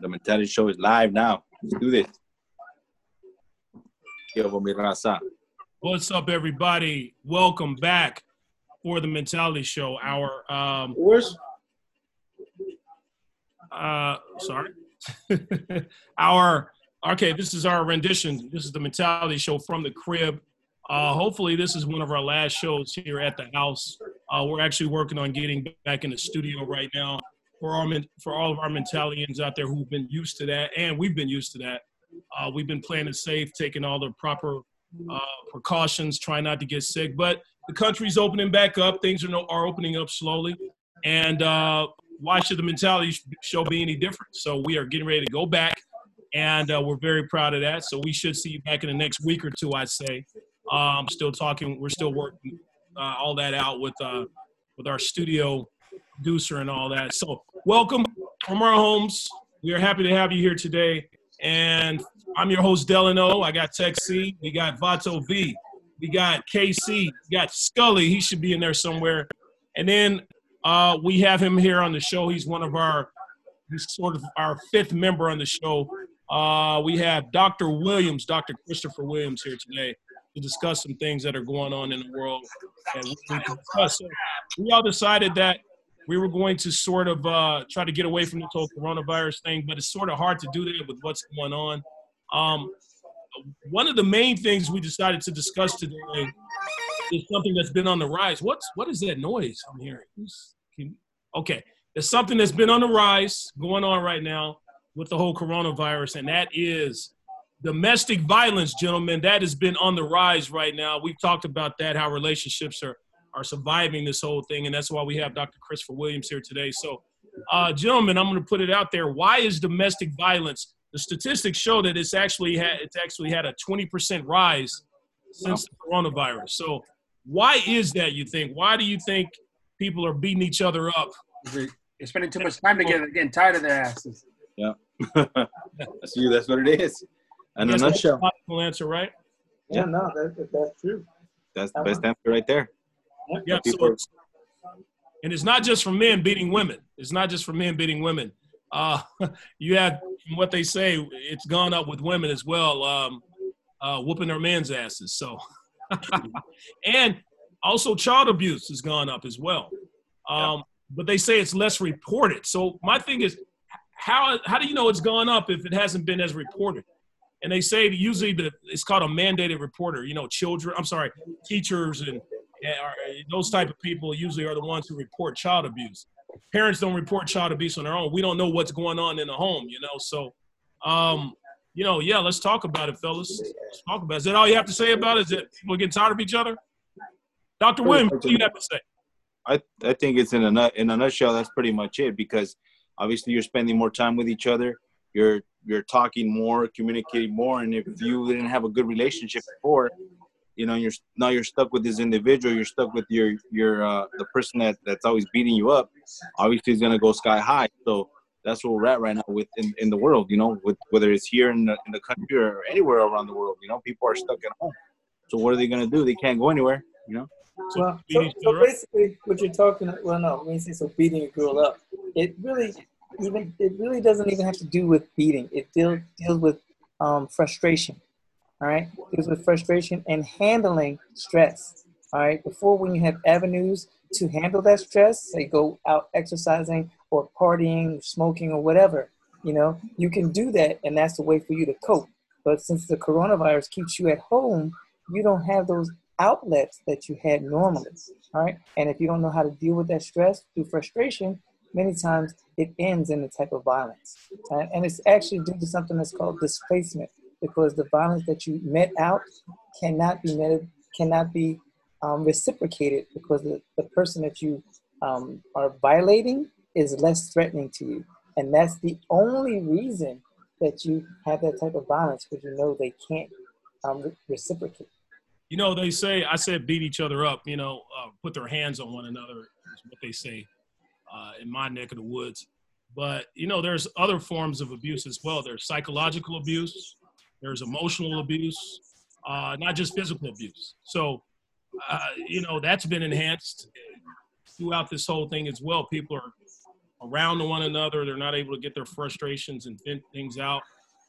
The Mentality Show is live now. Let's do this. What's up, everybody? Welcome back for the Mentality Show. Our um, Where's uh, sorry, our okay. This is our rendition. This is the Mentality Show from the crib. Uh, hopefully, this is one of our last shows here at the house. Uh, we're actually working on getting back in the studio right now for our for all of our mentalians out there who've been used to that, and we've been used to that. Uh, we've been playing it safe, taking all the proper uh, precautions, trying not to get sick. But the country's opening back up. Things are no, are opening up slowly, and uh, why should the mentality show be any different? So we are getting ready to go back, and uh, we're very proud of that. So we should see you back in the next week or two, I'd say. Um, still talking. We're still working uh, all that out with uh, with our studio producer and all that. So welcome from our homes. We are happy to have you here today. And I'm your host, Delano. I got Tech C. We got Vato V. We got KC. We got Scully. He should be in there somewhere. And then uh, we have him here on the show. He's one of our, he's sort of our fifth member on the show. Uh, we have Dr. Williams, Dr. Christopher Williams here today to discuss some things that are going on in the world. And we, discuss. We all decided that we were going to sort of uh, try to get away from this whole coronavirus thing, but it's sort of hard to do that with what's going on. Um, one of the main things we decided to discuss today is something that's been on the rise. What's what is that noise I'm hearing? Can, okay, there's something that's been on the rise going on right now with the whole coronavirus, and that is domestic violence, gentlemen. That has been on the rise right now. We've talked about that, how relationships are are surviving this whole thing, and that's why we have Dr. Christopher Williams here today. So, uh, gentlemen, I'm going to put it out there. Why is domestic violence? The statistics show that it's actually had it's actually had a 20% rise since the coronavirus. So, why is that? You think? Why do you think people are beating each other up? they're spending too much time together, getting tired of their asses? Yeah. that's you. That's what it is. In a Yes, that's nutshell, a logical answer, right? Yeah, no, that, that's true. that's the best answer right there. Yeah. So, and it's not just for men beating women. It's not just for men beating women. Uh, you have what they say, it's gone up with women as well, um, uh, whooping their men's asses. So, and also child abuse has gone up as well. Um, But they say it's less reported. So my thing is, how how do you know it's gone up if it hasn't been as reported? And they say usually the, it's called a mandated reporter. You know, children. I'm sorry, teachers and are, those type of people usually are the ones who report child abuse. Parents don't report child abuse on their own. We don't know what's going on in the home. You know, so um, you know, yeah, let's talk about it, fellas. Let's talk about it. Is that all you have to say about it? Is that people getting tired of each other? Dr. Williams, what do you have to say? I, I think it's in a in a nutshell. That's pretty much it because obviously you're spending more time with each other. You're you're talking more, communicating more, and if you didn't have a good relationship before, you know, you're now you're stuck with this individual. You're stuck with your your uh, the person that that's always beating you up. Obviously, is gonna go sky high. So that's where we're at right now with in, in the world. You know, with whether it's here in the, in the country or anywhere around the world. You know, people are stuck at home. So what are they gonna do? They can't go anywhere. You know. Well, so, so basically, what you're talking, well, no, when you say so beating a girl up, it really even it really doesn't even have to do with beating. It deals deals with um, frustration. All right, deals with frustration and handling stress. All right, before when you have avenues to handle that stress, say go out exercising or partying, smoking or whatever, you know, you can do that, and that's the way for you to cope. But since the coronavirus keeps you at home, you don't have those outlets that you had normally. All right. And if you don't know how to deal with that stress through frustration, many times it ends in a type of violence. And it's actually due to something that's called displacement because the violence that you met out cannot be met, cannot be um, reciprocated because the, the person that you um, are violating is less threatening to you. And that's the only reason that you have that type of violence because you know they can't um, re- reciprocate. You know, they say, I said beat each other up, you know, uh, put their hands on one another is what they say uh, in my neck of the woods. But, you know, there's other forms of abuse as well. There's psychological abuse, there's emotional abuse, uh, not just physical abuse. So, uh, you know, that's been enhanced throughout this whole thing as well. People are, around to one another. They're not able to get their frustrations and vent things out.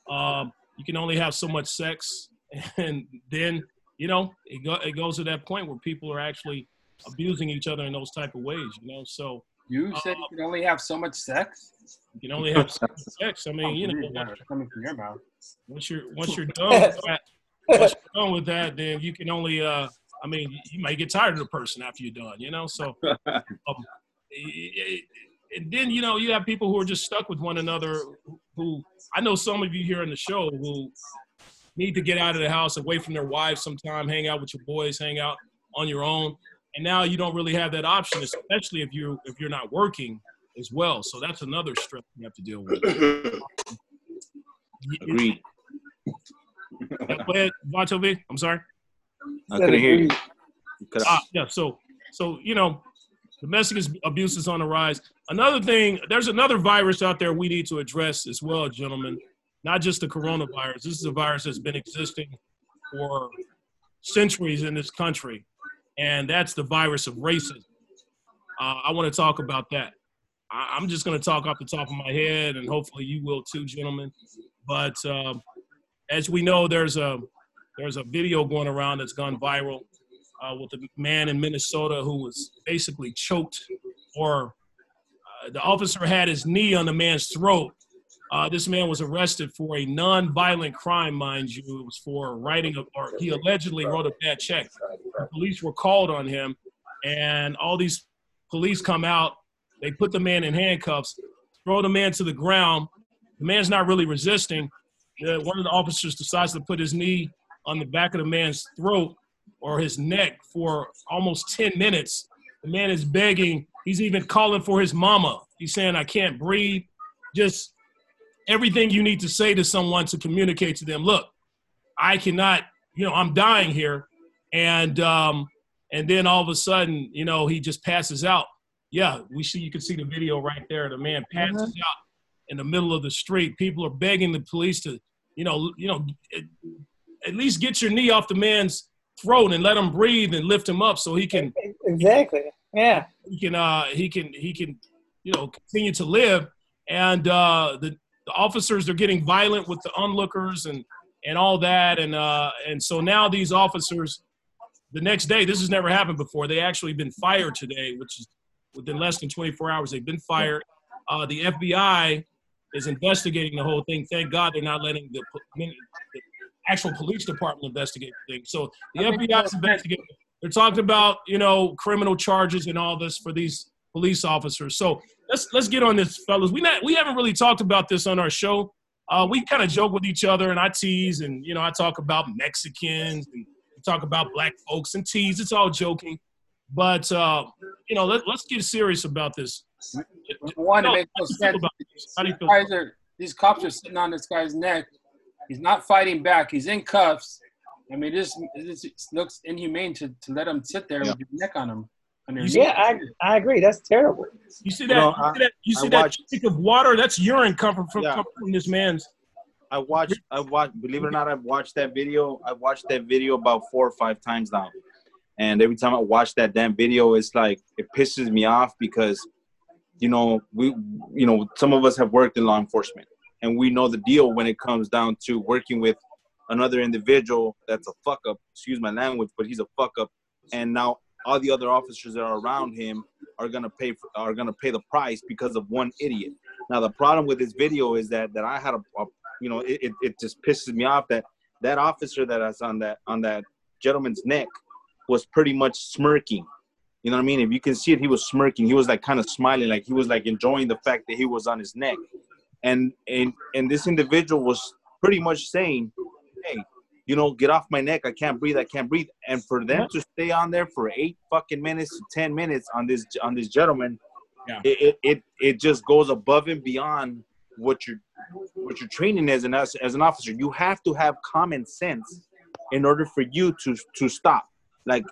Um, you can only have so much sex, and then you know it, go, it goes to that point where people are actually abusing each other in those type of ways. You know, so You said you can only have so much sex. you can only have so sex. I mean, you know, coming from your mouth. once you're once you're done with that, once you're done with that, then you can only. Uh, I mean, you might get tired of the person after you're done. You know, so. Um, and then you know you have people who are just stuck with one another. Who I know some of you here on the show who need to get out of the house, away from their wives, sometime hang out with your boys, hang out on your own, and now you don't really have that option, especially if you if you're not working as well. So that's another stress you have to deal with. Agreed. Go ahead, Vato. I'm sorry. I couldn't hear you. Ah, yeah. So, so you know, domestic abuse is on the rise. Another thing, there's another virus out there we need to address as well, gentlemen. Not just the coronavirus. This is a virus that's been existing for centuries in this country, and that's the virus of racism. Uh, I want to talk about that. I, I'm just going to talk off the top of my head, and hopefully you will too, gentlemen. But um, as we know, there's a there's a video going around that's gone viral uh, with a man in Minnesota who was basically choked, or uh, the officer had his knee on the man's throat. Uh, this man was arrested for a non-violent crime, mind you. It was for writing, a, or he allegedly wrote a bad check. The police were called on him, and all these police come out. They put the man in handcuffs, throw the man to the ground. The man's not really resisting. The, one of the officers decides to put his knee on the back of the man's throat or his neck for almost 10 minutes. The man is begging. He's even calling for his mama. He's saying, I can't breathe. Just everything you need to say to someone to communicate to them. Look, I cannot, you know, I'm dying here. And um, and then all of a sudden, you know, he just passes out. Yeah, we see you can see the video right there. The man passes out in the middle of the street. People are begging the police to, you know, you know, at, at least get your knee off the man's throat and let him breathe and lift him up so he can Exactly. Yeah. he can uh he can he can you know continue to live and uh the, the officers are getting violent with the onlookers and and all that. And uh and so now these officers the next day this has never happened before. They actually been fired today which is within less than 24 hours they've been fired. Uh the fbi is investigating the whole thing. Thank god they're not letting the, the actual police department investigate the thing. So the fbi is investigating. They're talking about you know criminal charges and all this for these police officers. So let's let's get on this, fellas. We not we haven't really talked about this on our show. Uh, we kind of joke with each other and I tease and you know I talk about Mexicans and talk about black folks and tease. It's all joking, but uh, you know let, let's get serious about this. One, it makes no how do you feel sense. about this? How do you These guys are these cops are sitting on this guy's neck. He's not fighting back. He's in cuffs. I mean, this this looks inhumane to, to let him sit there with your neck on him. On your You neck. Yeah, I, I agree. That's terrible. You see You that? know, you see that, you I see that watched- of water? That's urine coming from, Yeah. coming from this man's. I watched. I watched. Believe it or not, I've watched that video. I watched that video about four or five times now, and every time I watch that damn video, it's like it pisses me off because, you know, we, you know, some of us have worked in law enforcement, and we know the deal when it comes down to working with another individual that's a fuck up. Excuse my language, but he's a fuck up, and now all the other officers that are around him are gonna pay for, are gonna pay the price because of one idiot. Now the problem with this video is that that I had a, a you know, it, it, it just pisses me off that that officer that was on that on that gentleman's neck was pretty much smirking. You know what I mean? If you can see it, he was smirking. He was like kind of smiling, like he was like enjoying the fact that he was on his neck. And and and this individual was pretty much saying, "Hey, you know, get off my neck. I can't breathe. I can't breathe." And for them to stay on there for eight fucking minutes to ten minutes on this on this gentleman, Yeah. it, it it it just goes above and beyond what you're what your training is and as, as an officer you have to have common sense in order for you to to stop like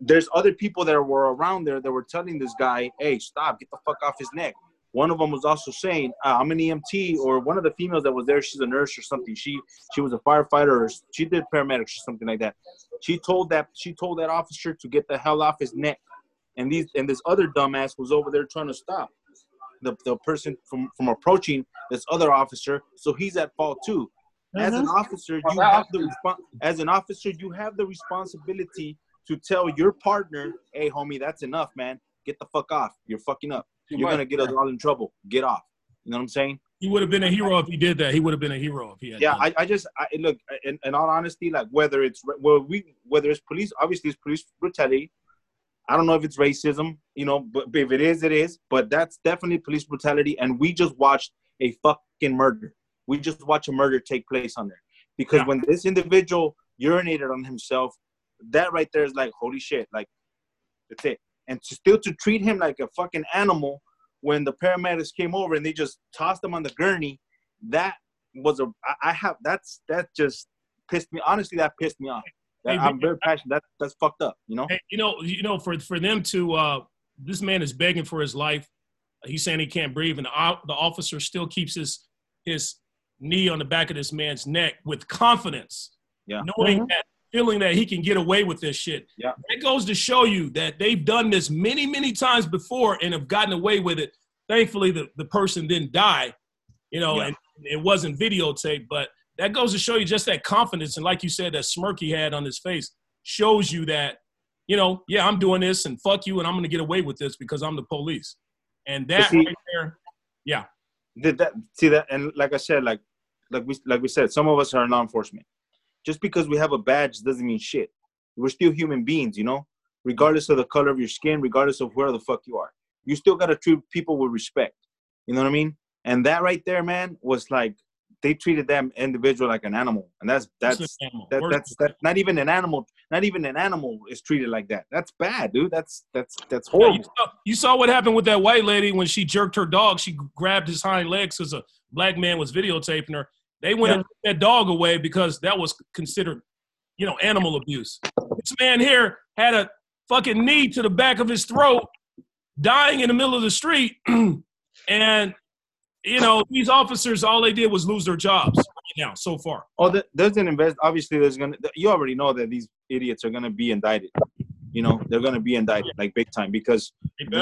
there's other people that were around there that were telling this guy hey stop get the fuck off his neck one of them was also saying uh, i'm an emt or one of the females that was there she's a nurse or something she she was a firefighter or she did paramedics or something like that she told that she told that officer to get the hell off his neck and these and this other dumbass was over there trying to stop the, the person from from approaching this other officer, so he's at fault too. As an officer, you have the as an officer, you have the responsibility to tell your partner, "Hey, homie, that's enough, man. Get the fuck off. You're fucking up. Too You're much. gonna get us all in trouble. Get off." You know what I'm saying? He would have been a hero if he did that. He would have been a hero if he had. Yeah, I, I just I, look in, in all honesty, like whether it's well, we whether it's police, obviously it's police brutality. I don't know if it's racism, you know, but if it is, it is. But that's definitely police brutality, and we just watched a fucking murder. We just watched a murder take place on there because Yeah. when this individual urinated on himself, that right there is like holy shit, like that's it. And to still to treat him like a fucking animal when the paramedics came over and they just tossed him on the gurney, that was a I, I have that's that just pissed me honestly that pissed me off. That, Hey, I'm very passionate. That that's fucked up, you know. Hey, you know, you know, for for them to, uh, this man is begging for his life. He's saying he can't breathe, and the, the officer still keeps his his knee on the back of this man's neck with confidence, Yeah. knowing Mhm. that, feeling that he can get away with this shit. Yeah. That goes to show you that they've done this many, many times before and have gotten away with it. Thankfully, the, the person didn't die, you know, Yeah. and it wasn't videotaped, but that goes to show you just that confidence. And like you said, that smirk he had on his face shows you that, you know, yeah, I'm doing this and fuck you and I'm going to get away with this because I'm the police. And that see- right there, yeah. Did that see that? And like I said, like like we like we said, some of us are law enforcement. Just because we have a badge doesn't mean shit. We're still human beings, you know. Regardless of the color of your skin, regardless of where the fuck you are, you still gotta treat people with respect. You know what I mean? And that right there, man, was like they treated that individual like an animal, and that's that's an that, that's that's not even an animal. Not even an animal is treated like that. That's bad, dude. That's that's that's Yeah, horrible. you, saw, you saw what happened with that white lady when she jerked her dog. She grabbed his hind legs because a black man was videotaping her. They went Yeah. and took that dog away because that was considered, you know, animal abuse. This man here had a fucking knee to the back of his throat, dying in the middle of the street, and you know these officers all they did was lose their jobs right now so far. Oh, th- there's an invest. Obviously, there's gonna. You already know that these idiots are gonna be indicted. You know, they're gonna be indicted like big time because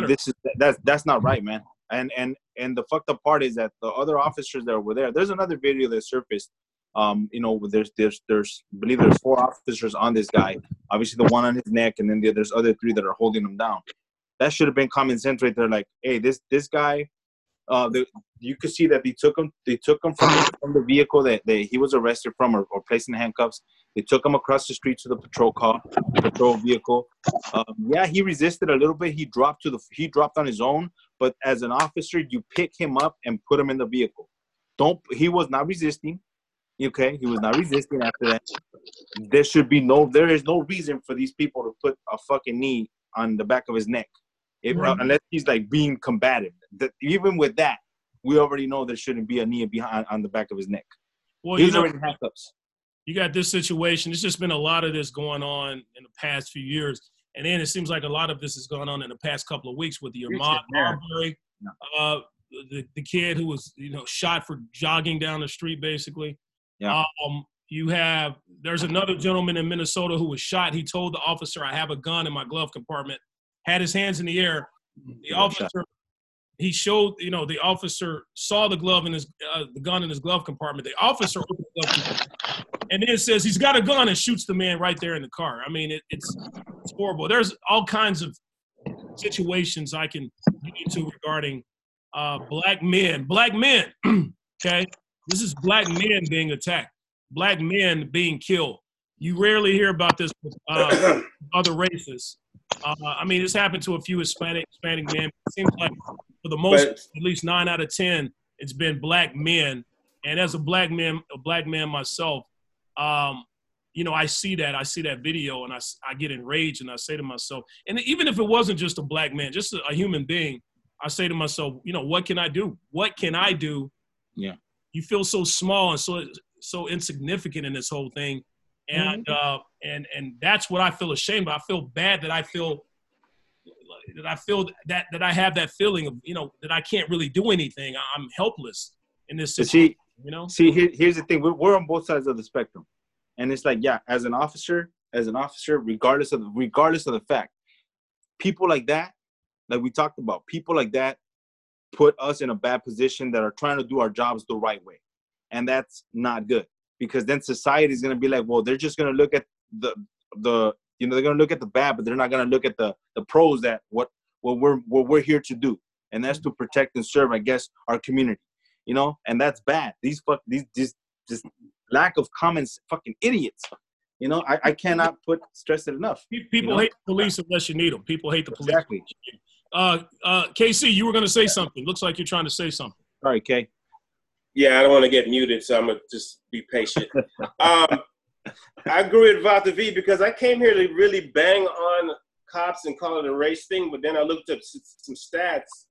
this is that's that's not right, man. And and and the fucked up part is that the other officers that were there. There's another video that surfaced. Um, you know, there's there's there's I believe there's four officers on this guy. Obviously, the one on his neck, and then the, there's other three that are holding him down. That should have been common sense right there. Like, hey, this this guy. Uh, the, you could see that they took him. They took him from the, from the vehicle that they, he was arrested from, or, or placed in handcuffs. They took him across the street to the patrol car, patrol vehicle. Um, yeah, he resisted a little bit. He dropped to the. He dropped on his own. But as an officer, you pick him up and put him in the vehicle. Don't. He was not resisting. Okay, he was not resisting after that. There should be no. There is no reason for these people to put a fucking knee on the back of his neck, Right. unless he's like being combative. That even with that, we already know there shouldn't be a knee behind on the back of his neck. Well, you He's know, already in handcuffs. you got this situation. It's just been a lot of this going on in the past few years, and then it seems like a lot of this has gone on in the past couple of weeks with the Recent, Ahmaud. Arbery, uh, the the kid who was you know shot for jogging down the street, basically. Yeah. Um, you have there's another gentleman in Minnesota who was shot. He told the officer, "I have a gun in my glove compartment." Had his hands in the air. The officer, he showed, you know, the officer saw the glove in his, uh, the gun in his glove compartment. The officer opened the glove compartment and then says he's got a gun and shoots the man right there in the car. I mean, it, it's it's horrible. There's all kinds of situations I can get into regarding uh, black men. Black men, okay? This is black men being attacked, black men being killed. You rarely hear about this with uh, other races. Uh, I mean, this happened to a few Hispanic Hispanic men. It seems like for the most, But- at least nine out of ten, it's been black men. And as a black man, a black man myself, um, you know, I see that. I see that video, and I I get enraged, and I say to myself, and even if it wasn't just a black man, just a, a human being, I say to myself, you know, what can I do? What can I do? Yeah. You feel so small and so so insignificant in this whole thing, and uh, and and that's what I feel ashamed. of. I feel bad that I feel that I feel that that I have that feeling of you know that I can't really do anything. I'm helpless in this situation. see, You know. see, here, here's the thing: we're, we're on both sides of the spectrum, and it's like, yeah, as an officer, as an officer, regardless of the, regardless of the fact, people like that, like we talked about, people like that, put us in a bad position that are trying to do our jobs the right way, and that's not good because then society is going to be like, well, they're just going to look at the the you know they're going to look at the bad, but they're not going to look at the the pros that what what we're what we're here to do, and that's to protect and serve, I guess, our community. You know, and that's bad. These fuck these these just lack of common fucking idiots. You know, I, I cannot put stress it enough. People you know? hate the police unless you need them. People hate the police. Exactly. Uh, uh, KC, you were going to say something. Looks like you're trying to say something. All right, Kay. Yeah, I don't want to get muted, so I'm gonna just be patient. um, I agree with Vato V because I came here to really bang on cops and call it a race thing, but then I looked up some stats,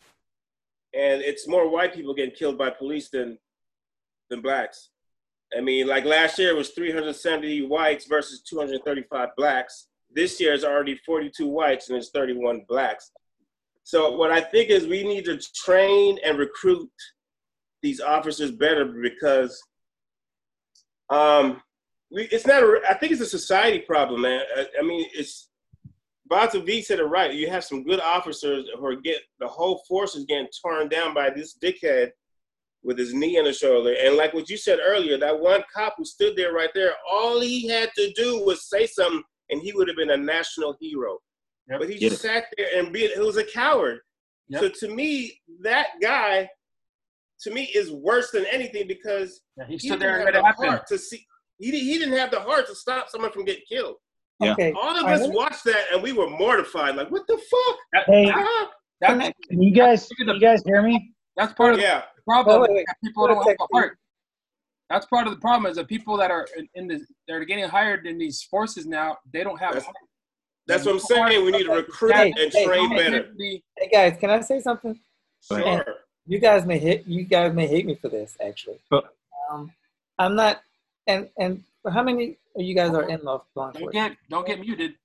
and it's more white people getting killed by police than than blacks. I mean, like last year it was 370 whites versus 235 blacks. This year is already 42 whites and it's 31 blacks. So what I think is we need to train and recruit these officers better because um, we, it's not. A, I think it's a society problem, man. I, I mean, it's. Vato V said it right. You have some good officers who are get the whole force is getting torn down by this dickhead with his knee on the shoulder. And like what you said earlier, that one cop who stood there right there, all he had to do was say something, and he would have been a national hero. Yep. But he Get just sat there and be. It was a coward. Yep. So to me, that guy, to me, is worse than anything because Yeah, he he didn't there and have the happen. heart to see. He, he didn't have the heart to stop someone from getting killed. Yeah. Okay. All of All right, us let watched that and we were mortified. Like, what the fuck? Hey, Ah, that's, can you guys, can you guys hear me? that's part of the yeah, problem. Wait, wait, wait. that people don't have the heart. That's part of the problem is that people that are in, in the they're getting hired in these forces now. They don't have That's- heart. that's what I'm saying. We need to recruit Hey, and hey, train hey, better. Hey, Hey guys, can I say something? Go ahead. Sure. You guys may hit. You guys may hate me for this, actually. But- Um, I'm not. And and how many of you guys are in law law Don't get don't get muted.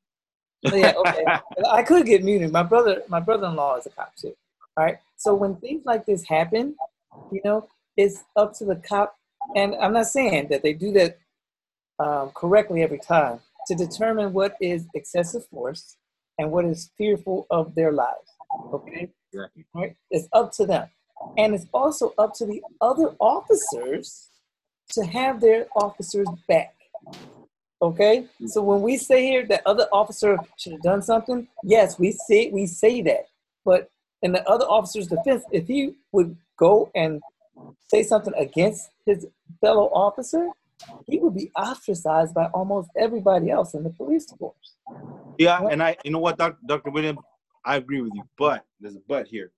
yeah, okay. I could get muted. My brother, my brother-in-law is a cop too. All right. So when things like this happen, you know, it's up to the cop. And I'm not saying that they do that um, correctly every time to determine what is excessive force and what is fearful of their lives. Okay. Exactly. All right. It's up to them, and it's also up to the other officers to have their officers back. Okay, so when we say here that other officer should have done something, yes, we say we say that. But in the other officer's defense, if he would go and say something against his fellow officer, he would be ostracized by almost everybody else in the police force. Yeah, and I, you know what, Doc, Dr. Williams, I agree with you, but there's a but here.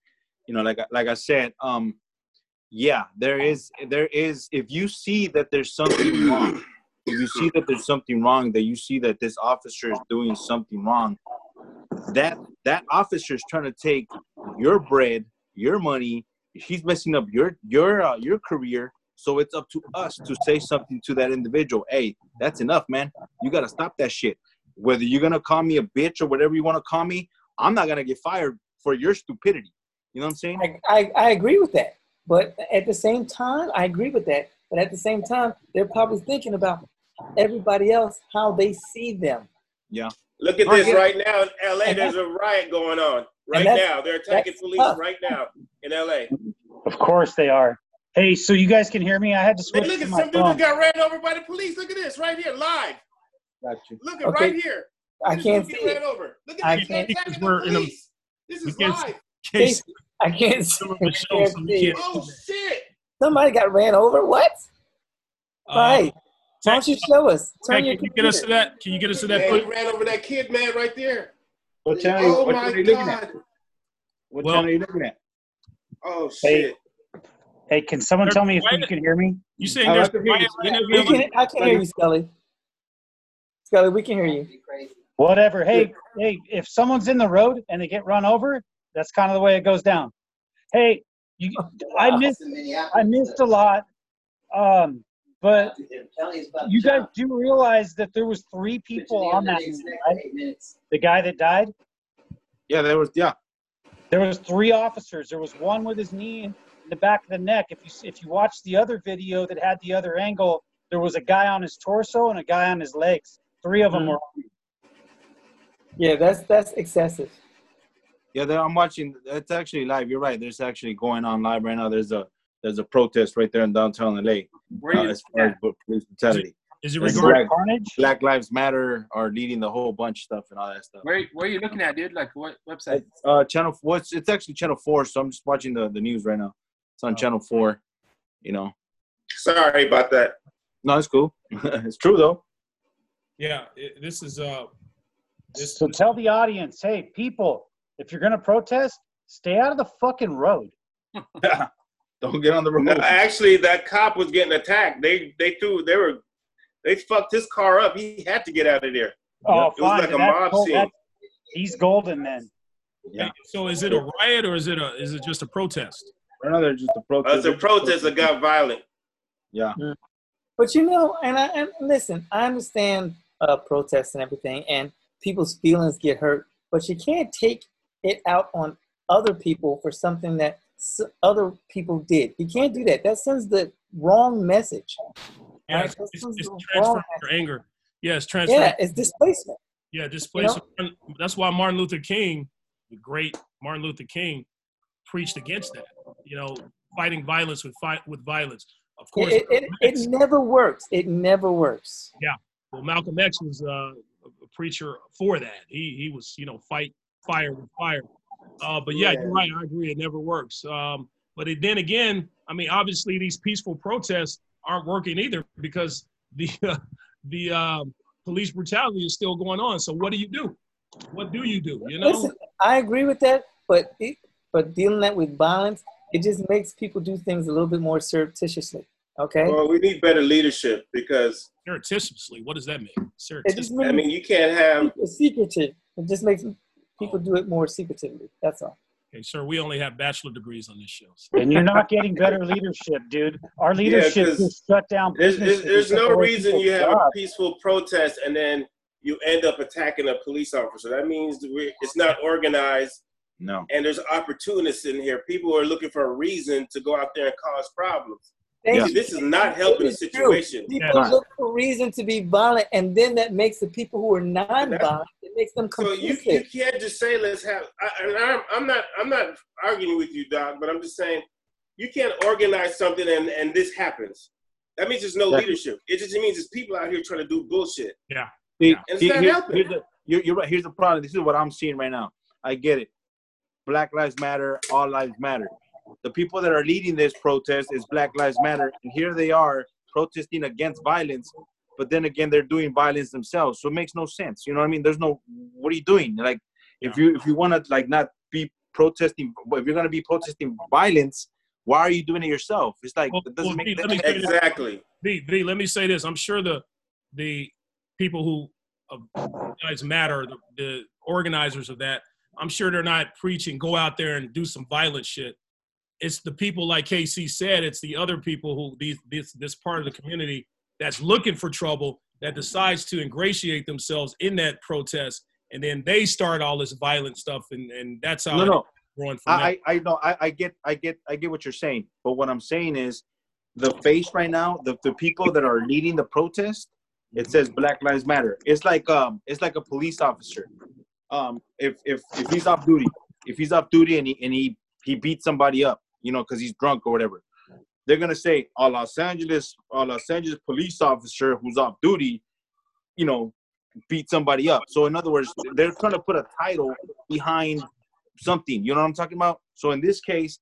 You know, like I- like I said, um, yeah, there is there is if you see that there's something wrong, if you see that there's something wrong, that you see that this officer is doing something wrong, that that officer is trying to take your bread, your money. He's messing up your your uh, your career. So it's up to us to say something to that individual. Hey, that's enough, man. You got to stop that shit. Whether you're gonna call me a bitch or whatever you want to call me, I'm not gonna get fired for your stupidity. You know what I'm saying? I, I, I agree with that. But at the same time, I agree with that. But at the same time, they're probably thinking about everybody else, how they see them. Yeah. Look at this right now in LA. There's a riot going on right now. They're attacking police tough. right now in LA. Of course they are. Hey, so you guys can hear me? I had to switch. Hey, look at some dude phone. that got ran over by the police. Look at this right here, live. Got you. Look at Okay. right here. I This can't see it. ran over. Look I at this. They're can't- attacking the we're in a- police. This is can't- live. Case, I can't see. Some I can't so see. can't- Oh shit! Somebody got ran over. What? uh, right. Why don't you show us? Zach, Turn your can you get us to that? Can you get us to that? Man, he ran over that kid, man, right there. What channel? Oh what my are you looking at? god! What Well- channel are you looking at? Oh Hey, shit! Hey, can someone tell me if you can hear me? You saying I there's can hear you. We can, I can hear you, Scully. Scully, we can hear you. Whatever. Hey, hey, if someone's in the road and they get run over, that's kind of the way it goes down. Hey, you, I missed, I missed a lot, um, but you guys do realize that there was three people on that, movie, right? The guy that died. Yeah, there was. Yeah, There was three officers. There was one with his knee in the back of the neck. If you if you watch the other video that had the other angle, there was a guy on his torso and a guy on his legs. Three of them Mhm. were. Yeah, that's that's excessive. Yeah, there, I'm watching. It's actually live. You're right. There's actually going on live right now. There's a there's a protest right there in downtown LA Where uh, you as far as police brutality. Is it It's regarding? Black, Carnage. Black Lives Matter are leading the whole bunch of stuff and all that stuff. where where are you looking at, dude? Like what website? It's, uh, channel. Well, it's, it's actually channel four. So I'm just watching the the news right now. It's on channel four. You know. Sorry about that. No, it's cool. it's true though. Yeah, it, this is uh, this So tell the audience, hey, people, if you're gonna protest, stay out of the fucking road. Don't get on the road. No, actually, that cop was getting attacked. They they threw they were they fucked his car up. He had to get out of there. Oh, It was fine. like a mob cool. scene. He's golden then. Yeah. So is it a riot or is it a is it just a protest? Right now, they're just a Uh, protest. it's a protest that got violent. Yeah. But you know, and I and listen, I understand uh, protests and everything, and people's feelings get hurt, but you can't take it out on other people for something that s- other people did. You can't do that. That sends the wrong message. Yeah, Right, it's, it's, is it's transferring wrong- your anger. Yeah, it's transferring. Yeah, it's displacement. Yeah, displacement. That's why Martin Luther King, the great Martin Luther King, preached against that. You know, fighting violence with fight with violence. Of course, It, it, it, it never works. It never works. Yeah. Well, Malcolm X was uh, a preacher for that. He he was you know fight fire with fire. Uh, but yeah, you're right. I agree. It never works. Um, but it, then again, I mean, obviously these peaceful protests aren't working either because the uh, the um, police brutality is still going on. So what do you do? What do you do? You know, Listen, I agree with that, but it, but dealing that with violence, it just makes people do things a little bit more surreptitiously. Okay, Well, we need better leadership because surreptitiously. What does that mean? it just Surreptitiously. I mean you can't have it's secretive. It just makes people oh. do it more secretively. That's all. Okay, sir, we only have bachelor degrees on this show. so- And you're not getting better leadership, dude. Our leadership 'cause just shut down there's there's, there's no reason you have a peaceful protest and then you end up attacking a police officer. That means it's not organized No. and there's opportunists in here. People are looking for a reason to go out there and cause problems. Yeah. This is not helping the It is true. situation. People Yeah. look for reason to be violent, and then that makes the people who are non-violent. It makes them So you, you complicit. can't just say let's have. I, and I'm, I'm not I'm not arguing with you, Doc, but I'm just saying you can't organize something and and this happens. That means there's no Yeah. leadership. It just means there's people out here trying to do bullshit. Yeah, See, It's see, not here- helping. here's the, you're, you're right. Here's the problem. This is what I'm seeing right now. I get it. Black Lives Matter. All lives matter. The people that are leading this protest is Black Lives Matter, and here they are protesting against violence. But then again, they're doing violence themselves, so it makes no sense. You know what I mean? There's no. What are you doing? Like, if you if you want to like not be protesting, if you're gonna be protesting violence, why are you doing it yourself? It's like Well, it doesn't well, make Pete, let me that- tell you this. Exactly. V, V, let me say this. I'm sure the the people who of guys matter, the, the organizers of that, I'm sure they're not preaching go out there and do some violent shit. It's the people like KC said. It's the other people who these this this part of the community that's looking for trouble that decides to ingratiate themselves in that protest, and then they start all this violent stuff, and and that's how No, no. growing from. I, I I know I, I get I get I get what you're saying, but what I'm saying is the face right now, the, the people that are leading the protest, it says Black Lives Matter. It's like um it's like a police officer. Um if if if he's off duty, if he's off duty and he and he he beats somebody up, you know, because he's drunk or whatever, they're gonna say a Los Angeles a Los Angeles police officer who's off duty, you know, beat somebody up. So in other words, they're trying to put a title behind something. You know what I'm talking about? So in this case,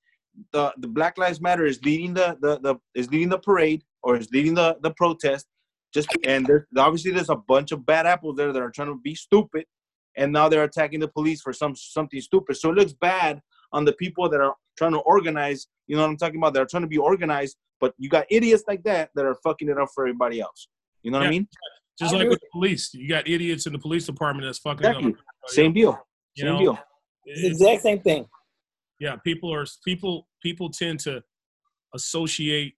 the the Black Lives Matter is leading the the, the is leading the parade or is leading the the protest. Just and there's obviously there's a bunch of bad apples there that are trying to be stupid, and now they're attacking the police for some something stupid. So it looks bad on the people that are trying to organize. You know what I'm talking about? That are trying to be organized, but you got idiots like that that are fucking it up for everybody else. You know what I mean? Just I like agree with the police, you got idiots in the police department that's fucking it up. Same deal. You Same know, deal. It's the It's- exact same thing. yeah people are people people tend to associate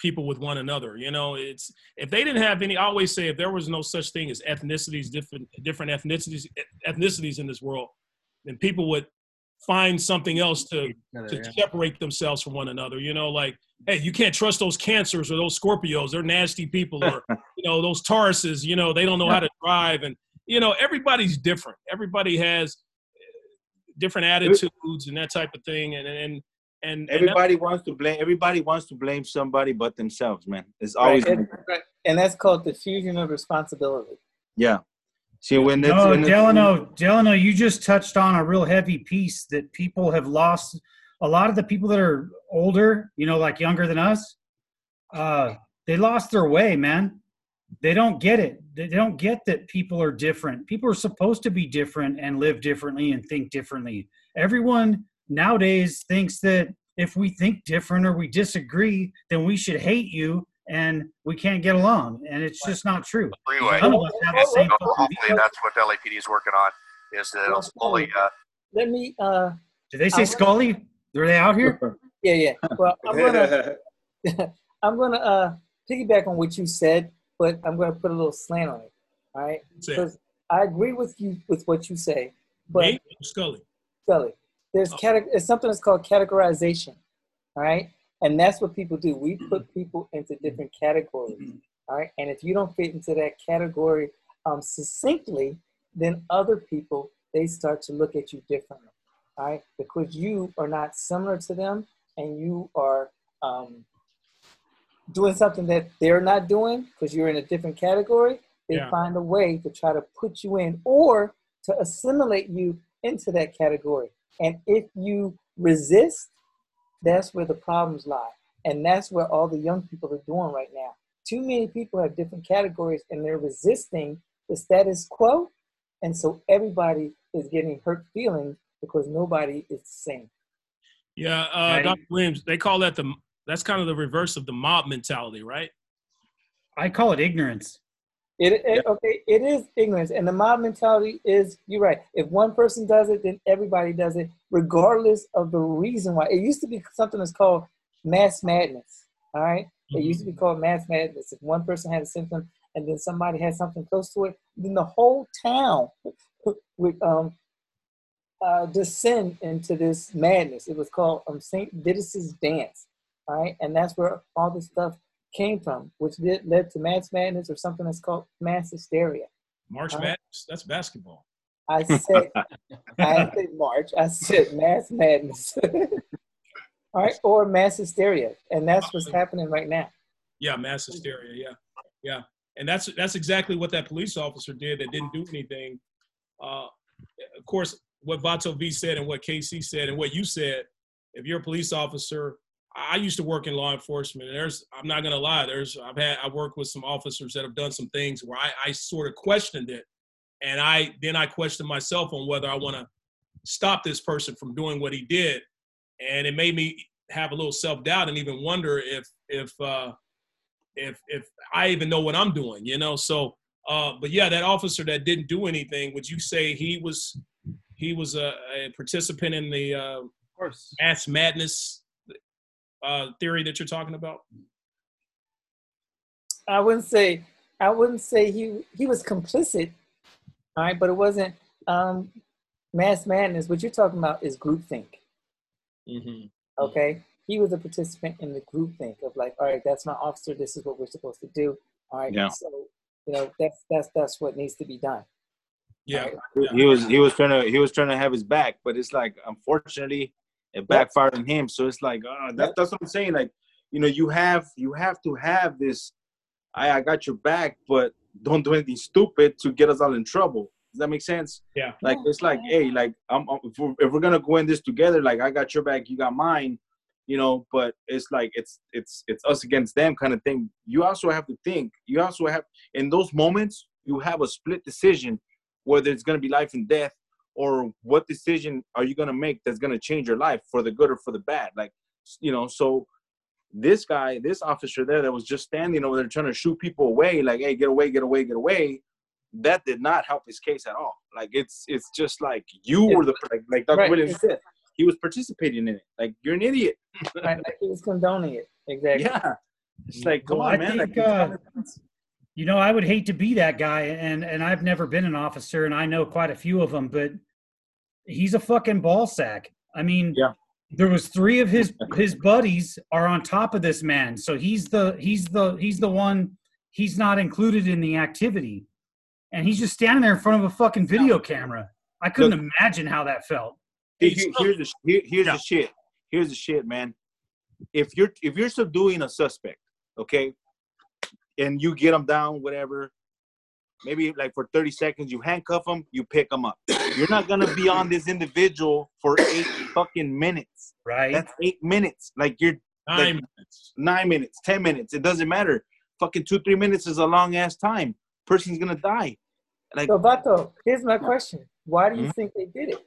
people with one another you know it's if they didn't have any i always say if there was no such thing as ethnicities different different ethnicities ethnicities in this world then people would find something else to to separate themselves from one another you know like hey you can't trust those cancers or those scorpios they're nasty people or you know those tauruses you know they don't know how to drive and you know everybody's different everybody has eh, different attitudes and that type of thing, and and and. and that- Everybody wants to blame. Everybody wants to blame somebody but themselves, man. It's Right, always and, right, and that's called diffusion of responsibility. yeah. See when No, Delano, Delano, you just touched on a real heavy piece that people have lost. A lot of the people that are older, you know, like younger than us, uh, they lost their way, man. They don't get it. They don't get that people are different. People are supposed to be different and live differently and think differently. Everyone nowadays thinks that if we think different or we disagree, then we should hate you and we can't get along. And it's just not true. freeway. None of us have the same So hopefully that's what LAPD is working on. Is that it'll slowly. Uh, Let me, uh, Did they say Scully? Are they out here? yeah, yeah. Well, I'm gonna, I'm gonna uh, piggyback on what you said, but I'm gonna put a little slant on it. All right, because I agree with you with what you say, but Nate Scully. Scully, there's Oh. cate- there's something that's called categorization. All right, and that's what people do. We put people into different categories. All right, and if you don't fit into that category um, succinctly, then other people they start to look at you differently. All right, because you are not similar to them, and you are um, doing something that they're not doing because you're in a different category. They Yeah. find a way to try to put you in or to assimilate you into that category. And if you resist, that's where the problems lie. And that's where all the young people are doing right now. Too many people have different categories and they're resisting the status quo. And so everybody is getting hurt feelings because nobody is the same. Yeah, uh, Right. Dr. Williams. They call that the. That's kind of the reverse of the mob mentality, right? I call it ignorance. It, it okay, it is ignorance, and the mob mentality is you're right. If one person does it, then everybody does it, regardless of the reason why. It used to be something that's called mass madness. All right, it used to be called mass madness. If one person had a symptom and then somebody had something close to it, then the whole town would um uh, descend into this madness. It was called um, Saint Vitus's dance. All right, and that's where all this stuff came from, which did, led to mass madness or something that's called mass hysteria. March Uh, Madness. That's basketball. I said, I said March. I said mass madness. All right, or mass hysteria, and that's what's happening right now. Yeah, mass hysteria. Yeah, yeah, and that's that's exactly what that police officer did that didn't do anything. Uh, of course, what Vato V said and what KC said and what you said. If you're a police officer, I used to work in law enforcement, and there's I'm not gonna lie, there's I've had I worked with some officers that have done some things where I, I sort of questioned it, and I then I questioned myself on whether I want to stop this person from doing what he did, and it made me have a little self doubt and even wonder if if uh, if if I even know what I'm doing, you know. So, uh, but yeah, that officer that didn't do anything, would you say he was he was a, a participant in the uh, Of course. mass madness uh, theory that you're talking about? I wouldn't say I wouldn't say he he was complicit, all right, but it wasn't um, mass madness. What you're talking about is groupthink. Mm-hmm. Okay, he was a participant in the groupthink of like, all right, that's my officer. This is what we're supposed to do. All right, Yeah. so you know that's that's that's what needs to be done. Yeah, he was he was trying to he was trying to have his back, but it's like unfortunately it backfired on him. So it's like uh, that, that's what I'm saying. Like you know you have you have to have this. I I got your back, but don't do anything stupid to get us all in trouble. Does that make sense? Yeah. Like it's like hey, like I'm, I'm- if, we're, if we're gonna go in this together, like I got your back, you got mine. You know, but it's like it's it's it's us against them kind of thing. You also have to think. You also have in those moments you have a split decision whether it's going to be life and death or what decision are you going to make that's going to change your life for the good or for the bad like you know so this guy this officer there that was just standing over there trying to shoot people away like hey get away get away get away that did not help his case at all like it's it's just like you were the like, like dr Right. williams said he was participating in it like you're an idiot right? Like he was condoning it. Exactly. yeah it's like come Well, on I man think, like, uh, You know, I would hate to be that guy, and and I've never been an officer, and I know quite a few of them, but he's a fucking ball sack. I mean, Yeah. there was three of his his buddies are on top of this man, so he's the he's the he's the one he's not included in the activity, and he's just standing there in front of a fucking video camera. I couldn't imagine how that felt. Here- Hey, here- so- here's the here- here's Yeah. the shit. Here's the shit, man. If you're if you're subduing a suspect, okay, and you get them down, whatever, maybe like for 30 seconds, you handcuff them, you pick them up. You're not gonna be on this individual for eight fucking minutes. Right. That's eight minutes. Like you're Nine minutes. nine minutes, ten minutes. It doesn't matter. Fucking two, three minutes is a long ass time. Person's gonna die. Like So, Vato, here's my question: Why do you Mhm. think they did it?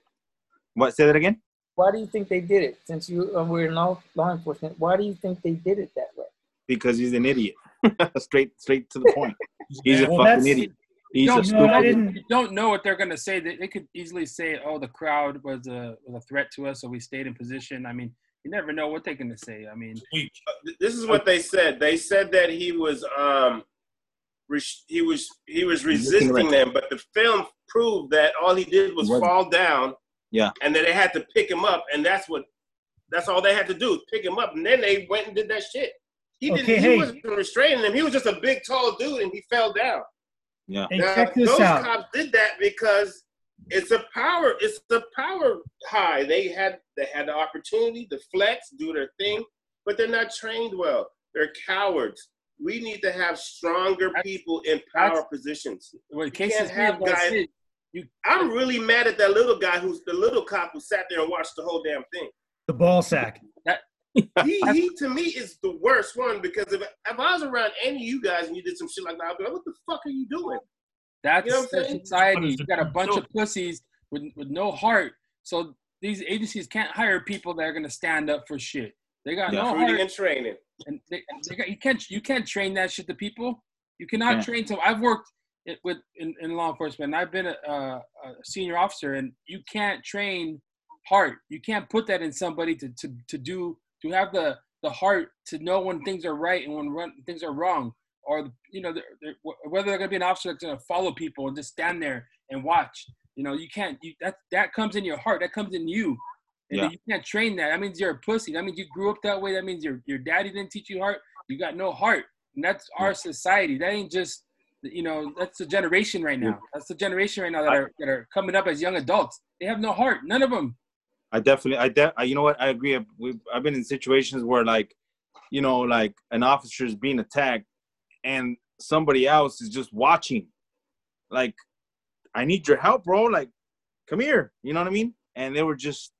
what? Say that again. Why do you think they did it? Since you uh, were in law, law enforcement, why do you think they did it that way? Because he's an idiot. straight, straight to the point. He's a Well, fucking idiot. He's No, a You know, I stupid. didn't. You don't know what they're gonna say. They, they could easily say, "Oh, the crowd was a was a threat to us, so we stayed in position." I mean, you never know what they're gonna say. I mean, this is what they said. They said that he was um res- he was he was resisting Resisting them, but the film proved that all he did was He wasn't. fall down. Yeah. And that they had to pick him up, and that's what that's all they had to do pick him up, and then they went and did that shit. He didn't. Okay, he hey. wasn't restraining him. He was just a big, tall dude, and he fell down. Yeah. Hey, Now, check this those out. cops did that because it's a power. It's the power high. They had they had the opportunity to flex, do their thing, but they're not trained well. They're cowards. We need to have stronger That's- people in power that's- positions. what can't have guys- it. I'm really mad at that little guy who's the little cop who sat there and watched the whole damn thing. The ball sack. He, he to me is the worst one because if, if I was around any of you guys and you did some shit like that, I'd be like, what the fuck are you doing? That's You know what I'm the saying? society. You got a bunch So- of pussies with with no heart. So these agencies can't hire people that are gonna stand up for shit. They got Yeah. no heart, and training. and they, they got, you can't you can't train that shit to people. You cannot Yeah. train to. I've worked it with in, in law enforcement. I've been a, a, a senior officer, and you can't train heart. You can't put that in somebody to to to do to have the the heart to know when things are right and when run, things are wrong, or you know they're, they're, whether they're gonna be an officer that's gonna follow people and just stand there and watch. You know, you can't. You, that that comes in your heart. That comes in you. And Yeah. you can't train that. That means you're a pussy. That means you grew up that way. That means your your daddy didn't teach you heart. You got no heart. And that's our society. That ain't just you know, that's the generation right now. That's the generation right now that are that are coming up as young adults. They have no heart. None of them. I definitely, I, de- I you know what? I agree. We've, I've been in situations where, like, you know, like an officer is being attacked, and somebody else is just watching. Like, I need your help, bro. Like, come here. You know what I mean? And they were just,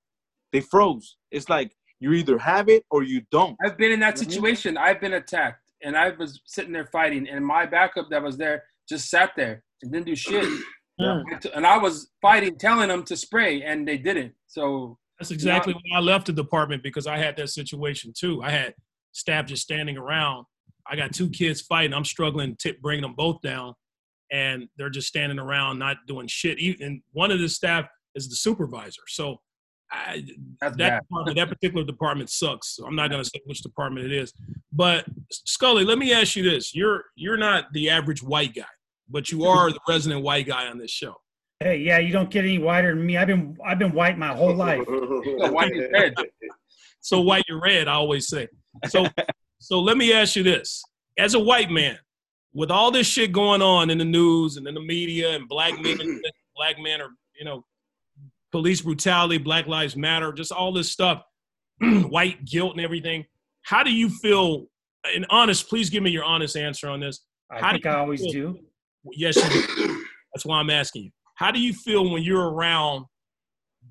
they froze. It's like you either have it or you don't. I've been in that situation. I've been attacked, and I was sitting there fighting, and my backup that was there just sat there and didn't do shit. Yeah. And I was fighting, telling them to spray, and they didn't. So That's exactly why I left the department because I had that situation too. I had staff just standing around. I got two kids fighting. I'm struggling to bring them both down, and they're just standing around not doing shit. And one of the staff is the supervisor. So I, that department, that particular department sucks. So I'm not going to say which department it is. But Scully, let me ask you this: You're you're not the average white guy, but you are the resident white guy on this show. Hey, yeah, you don't get any whiter than me. I've been I've been white my whole life. white is red. So white, you're red. I always say. So so let me ask you this: As a white man, with all this shit going on in the news and in the media, and black men, black men are you know, police brutality, Black Lives Matter, just all this stuff, white guilt and everything. How do you feel? And honest, please give me your honest answer on this. I do think you I always feel? do. Yes. That's why I'm asking you. How do you feel when you're around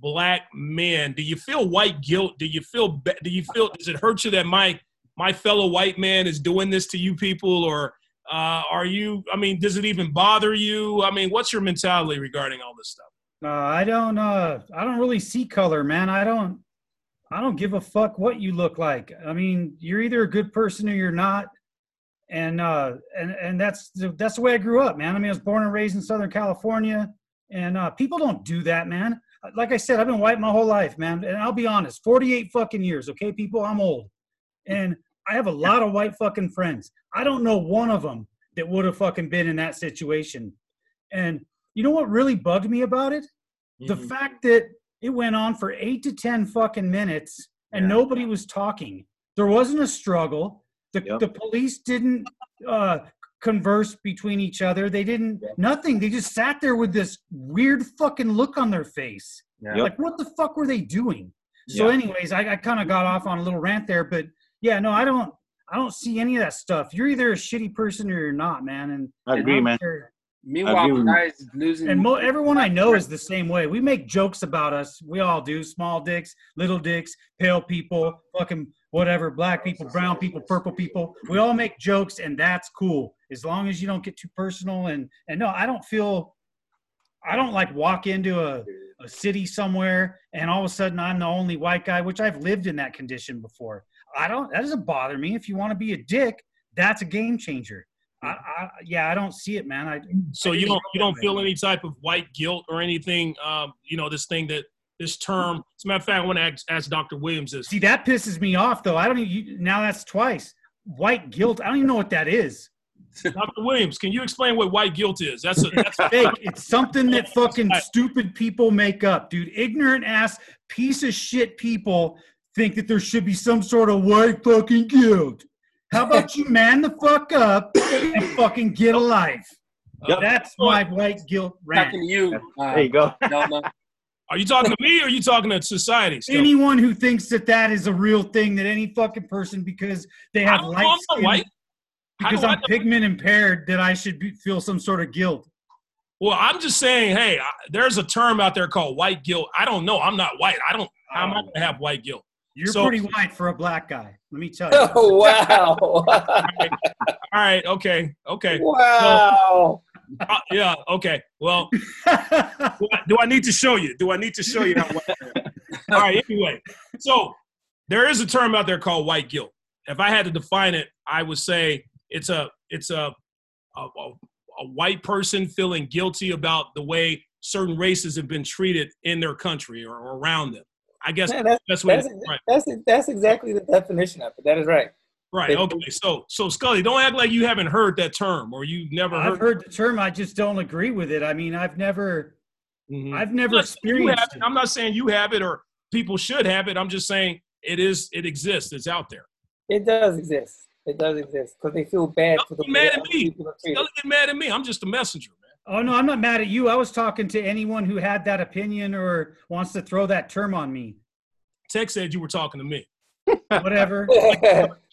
black men? Do you feel white guilt? Do you feel? Do you feel? Does it hurt you that my my fellow white man is doing this to you people, or uh, are you? I mean, does it even bother you? I mean, what's your mentality regarding all this stuff? Uh, I don't uh I don't really see color, man. I don't I don't give a fuck what you look like. I mean, you're either a good person or you're not. And uh and and that's the, that's the way I grew up, man. I mean, I was born and raised in Southern California and uh people don't do that, man. Like I said, I've been white my whole life, man. And I'll be honest, 48 fucking years, okay, people, I'm old. And I have a lot of white fucking friends. I don't know one of them that would have fucking been in that situation. And you know what really bugged me about it? The Mhm. fact that it went on for eight to 10 fucking minutes and Yeah. nobody was talking. There wasn't a struggle. The, Yep. the police didn't uh, converse between each other. They didn't, nothing. They just sat there with this weird fucking look on their face. Yep. Like, what the fuck were they doing? So, Yeah. anyways, I, I kind of got off on a little rant there, but yeah, no, I don't, I don't see any of that stuff. You're either a shitty person or you're not, man. And I agree, don't man. care. Meanwhile, agree guys losing. And mo- everyone I know is the same way. We make jokes about us. We all do. Small dicks, little dicks, pale people, fucking whatever, black people, brown people, purple people. We all make jokes, and that's cool as long as you don't get too personal. And and no, I don't feel. I don't like walk into a, a city somewhere and all of a sudden I'm the only white guy, which I've lived in that condition before. I don't. That doesn't bother me. If you want to be a dick, that's a game changer. I, I, yeah, I don't see it, man. I So you don't you don't feel any type of white guilt or anything? Um, you know, this thing that this term. As a matter of fact, I want to ask, ask Dr. Williams this. See, that pisses me off, though. I don't even, you- now that's twice. White guilt. I don't even know what that is. Dr. Williams, can you explain what white guilt is? That's a that's Fake. It's something that fucking stupid people make up, dude. Ignorant ass piece of shit people think that there should be some sort of white fucking guilt. How about you man the fuck up and fucking get a life? Yep. That's my white guilt rant. talking to you. Uh, There you go. Delma. Are you talking to me or are you talking to society? still? Anyone who thinks that that is a real thing, that any fucking person because they have don't light I'm skin, white. Because I I'm know? pigment impaired, that I should be, feel some sort of guilt. Well, I'm just saying, hey, I, there's a term out there called white guilt. I don't know. I'm not white. I don't. How am I oh. going to have white guilt? You're So- pretty white for a black guy. Let me tell you. Oh wow! All right. Okay. Okay. wow! Uh, yeah. Okay. Well, do I, do I need to show you? Do I need to show you how white I am? All right. Anyway, so there is a term out there called white guilt. If I had to define it, I would say it's a it's a a, a, a white person feeling guilty about the way certain races have been treated in their country or, or around them. I guess Man, that's, that's that's, it- right. that's, that's exactly the definition of it. That is right. Right. Okay. So so Scully, don't act like you haven't heard that term or you've never heard. I've heard. heard the term. I just don't agree with it. I mean, I've never, Mhm. I've never not saying have experienced it. it. I'm not saying you have it or people should have it. I'm just saying it is. It exists. It's out there. It does exist. It does exist because they feel bad for the Don't be mad at me. people. Don't get mad at me. I'm just a messenger, man. Oh no, I'm not mad at you. I was talking to anyone who had that opinion or wants to throw that term on me. Tech said you were talking to me. Whatever.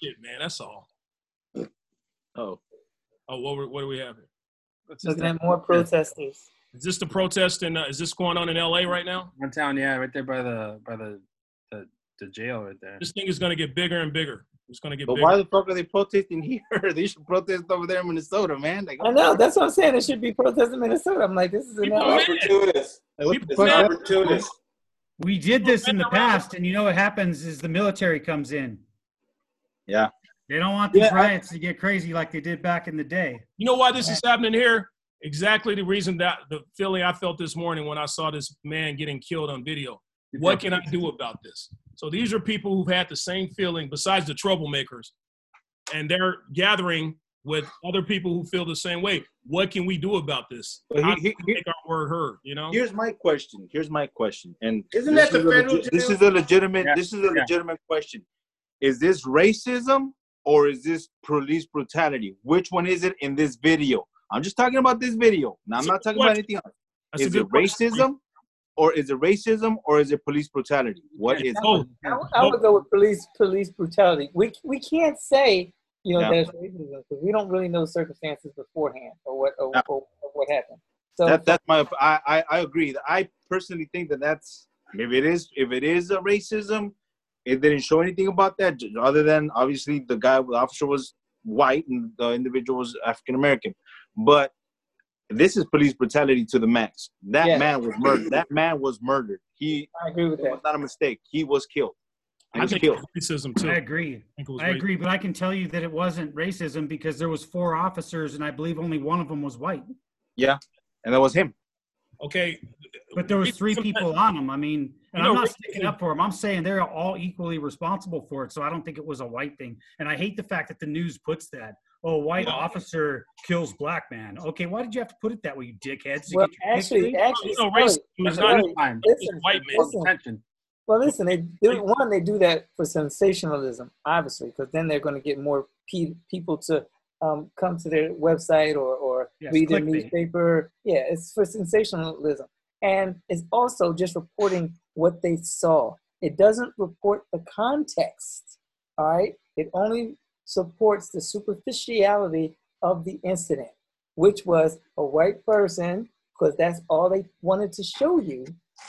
Shit, man. That's all. Oh, Oh, what, we- what do we have here? What's Looking at more protesters. Is this the protest in? Uh, is this going on in L.A. right now? One town, yeah, right there by the by the the, the jail right there. This thing is going to get bigger and bigger. It's going to get but bigger. why the fuck are they protesting here? they should protest over there in Minnesota, man. Like, I know. That's what I'm saying. It should be protesting Minnesota. I'm like, this is an People LA. are Opportunist. like, what People the fuck? opportunist. We did this in the past, and you know what happens is the military comes in. Yeah. They don't want these Yeah, I- riots to get crazy like they did back in the day. You know why this is happening here? Exactly the reason that the feeling I felt this morning when I saw this man getting killed on video. What can I do about this? So these are people who've had the same feeling besides the troublemakers, and they're gathering with other people who feel the same way. What can we do about this? He- How can he- we make our word heard? You know. Here's my question. Here's my question. And Isn't this that the is a federal legi- This is a legitimate. Yeah, This is a yeah. legitimate question. Is this racism or is this police brutality? Which one is it in this video? I'm just talking about this video. Now, I'm That's not good talking about anything else. That's is good it question. racism or is it racism or is it police brutality? What is it? Oh, I, would- I would oh. go with police police brutality. We we can't say you know Yeah. there's racism because we don't really know circumstances beforehand or what or, Yeah. or, or what happened. So that that's my I, I agree. I personally think that that's if it is if it is a racism, it didn't show anything about that other than obviously the guy the officer was white and the individual was African American. But this is police brutality to the max. That Yeah. man was murdered. That man was murdered. He I agree with it was that. not a mistake. He was killed. He I was think killed. it's racism too. I I agree. think it was I agree, but I can tell you that it wasn't racism because there was four officers, and I believe only one of them was white. Yeah. And that was him. Okay. But there was three people on them. I mean, and You I'm know, not sticking up for them. I'm saying they're all equally responsible for it. So I don't think it was a white thing. And I hate the fact that the news puts that. Oh, white No. officer kills black man. Okay, why did you have to put it that way, you dickheads? To Well, get your actually, history? actually, You know, Scully, racism is Scully, not Time. it's listen, white man. listen. Well, listen, they do one. They do that for sensationalism, obviously, because then they're going to get more pe- people to um, come to their website or, or Yes, read their newspaper. Yeah, it's for sensationalism. and it's also just reporting what they saw. It doesn't report the context. All right, it only supports the superficiality of the incident, which was a white person, because that's all they wanted to show you.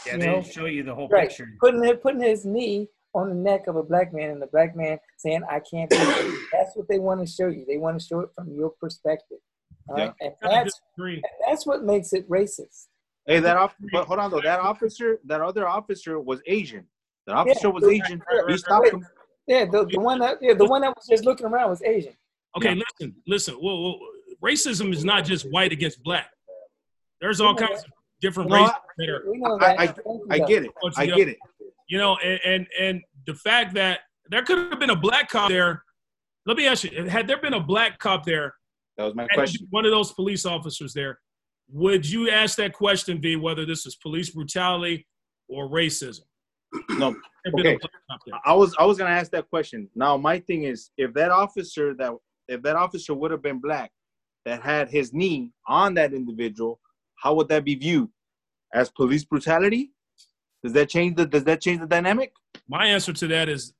Yeah, they know, didn't show you the whole right, picture. putting it, putting his knee on the neck of a black man, and the black man saying, "I can't." Do it. That's what they want to show you. They want to show it from your perspective. All right, and that's disagree. that's what makes it racist. Hey, that off, but hold on though. That officer, that other officer was Asian. That officer was Yeah. Asian. He stopped him. Yeah, the, the one that yeah, the one that was just looking around was Asian. Okay, listen, listen. Well, well, racism is not just white against black. There's all kinds of different No, races that are. We know I, that. I, I get it. I get it. You know, and, and and the fact that there could have been a black cop there. Let me ask you: Had there been a black cop there, That was my question. one of those police officers there, would you ask that question, V, whether this is police brutality or racism? No, Had been a Okay. black cop there. I was I was gonna ask that question. Now my thing is, if that officer that if that officer would have been black, that had his knee on that individual, how would that be viewed? As police brutality? Does that change the Does that change the dynamic? My answer to that is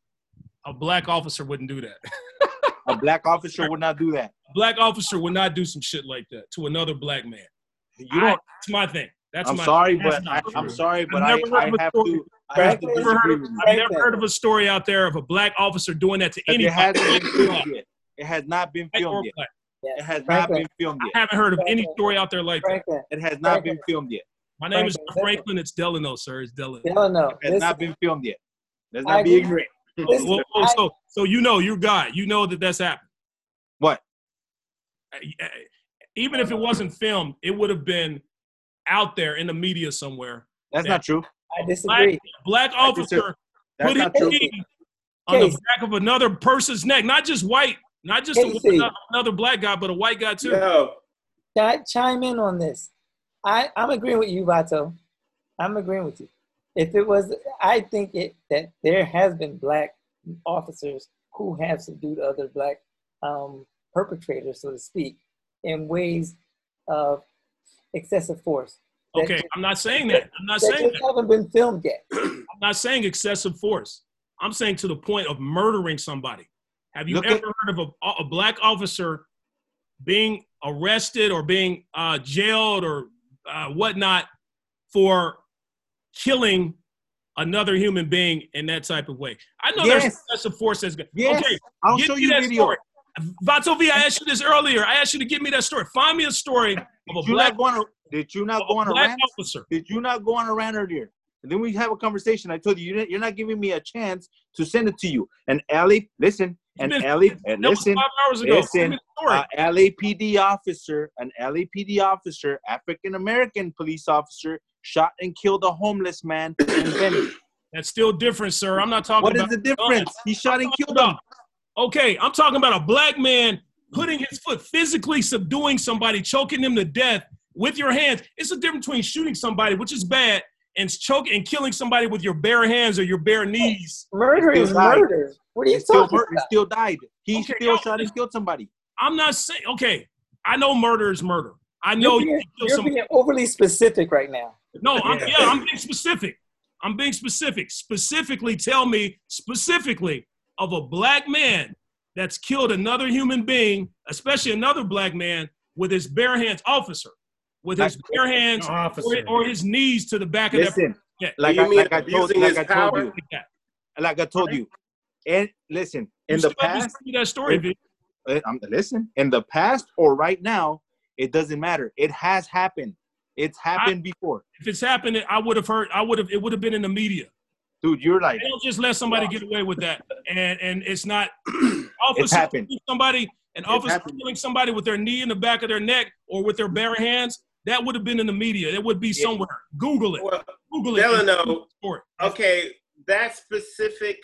a black officer wouldn't do that. A black officer would not do that. A black officer would not do some shit like that to another black man. You I- don't. that's my thing. That's I'm my sorry, that's but I, I'm sorry, but I've I, never heard I of a have story- to. I have to never heard of. I've never heard of a story out there of a black officer doing that to But anybody. It hasn't been filmed yet. It has not been filmed yet. It has not been filmed I haven't heard of any story out there like that. It has not been filmed yet. My name is Franklin, Franklin. It's Delano, sir. It's Delano. no, no. It has Listen, not been filmed yet. Let's I not be agree. ignorant. listen, Well, well, I- so, so you know, you're God. You know that that's happened. What? Even if it wasn't filmed, it would have been out there in the media somewhere. That's Yeah. not true. I disagree. Black I officer disagree. That's put his knee on the back of another person's neck, not just white, not just a, another black guy, but a white guy too. Yo, Can I chime in on this? I, I'm agreeing with you, Vato. I'm agreeing with you. If it was, I think it that there has been black officers who have subdued other black um, perpetrators, so to speak, in ways of excessive force. Okay, just- I'm not saying that. I'm not that saying just that. haven't been filmed yet. I'm not saying excessive force. I'm saying to the point of murdering somebody. Have you Look ever at- heard of a, a black officer being arrested or being uh, jailed or uh, whatnot for killing another human being in that type of way? I know there's Yes. excessive force that's good. Yes. Okay, I'll show you that video. story. Vato V, I asked you this earlier. I asked you to give me that story. Find me a story of a Did you black, not go on a, did you not go on a rant? officer. Did you not go on a rant earlier? And then we have a conversation. I told you you're not giving me a chance to send it to you. And Ali, listen. And and listen. five hours ago. listen, Give me the story. uh, LAPD officer, an LAPD officer, African American police officer, shot and killed a homeless man in. That's still different, sir. I'm not talking What is about the difference? He shot and killed him. Okay, I'm talking about a black man putting his foot physically subduing somebody, choking them to death with your hands. It's a difference between shooting somebody, which is bad, and choking and killing somebody with your bare hands or your bare knees. Murder is still died. murder. What are you He still, talking he about? still died. He Okay, still shot and killed somebody. I'm not saying okay. I know murder is murder. I know You're being, can kill you're being overly specific right now. No, I'm, Yeah. yeah, I'm being specific. I'm being specific. Specifically, tell me specifically of a black man that's killed another human being, especially another black man, with his bare hands, officer, with his bare hands or, or his knees to the back of Listen, Yeah. like, You I, mean like I told, abusing like I told you, like I told you. And listen, in You the still have to past, tell me that story, V. Uh, I'm listen. In the past or right now, it doesn't matter. It has happened. It's happened before, If it's happened, I would have heard. I would have. It would have been in the media. dude. You're like, They don't just let somebody get away with that, and and it's not officer happened. somebody, an officer happened. killing somebody with their knee in the back of their neck or with their bare hands. That would have been in the media. It would be Yeah. somewhere. Google it. well, Google it. Delano, Story. okay, that specific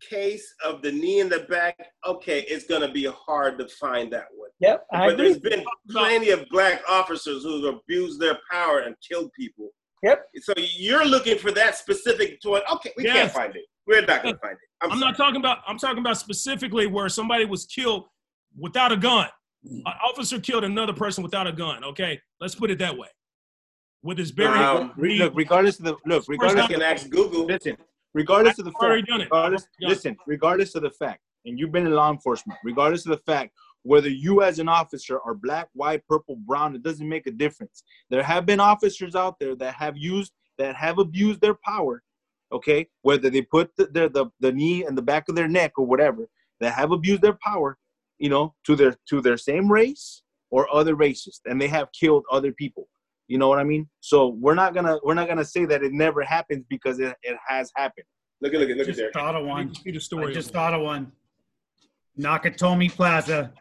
case of the knee in the back, okay, it's gonna be hard to find that one. Yep, I but agree. there's been plenty of black officers who've abused their power and killed people. Yep. So you're looking for that specific one. Okay, we can't find it. We're not gonna find it. I'm, I'm not talking about. I'm talking about specifically where somebody was killed without a gun. An officer killed another person without a gun. Okay, let's put it that way. with his very Um, Re- look, regardless of the look, regardless can ask Google. listen, regardless of the fact, regardless, listen, regardless of the fact, and you've been in law enforcement, regardless of the fact, whether you as an officer are black, white, purple, brown, it doesn't make a difference. There have been officers out there that have used, that have abused their power, okay, whether they put the, the, the, the knee in the back of their neck or whatever, that have abused their power, you know, to their to their same race or other races, and they have killed other people. You know what I mean? So we're not gonna we're not gonna say that it never happens because it, it has happened. Look at look at look at Just there. thought of Let one. me see the I story. just thought of one. Nakatomi Plaza.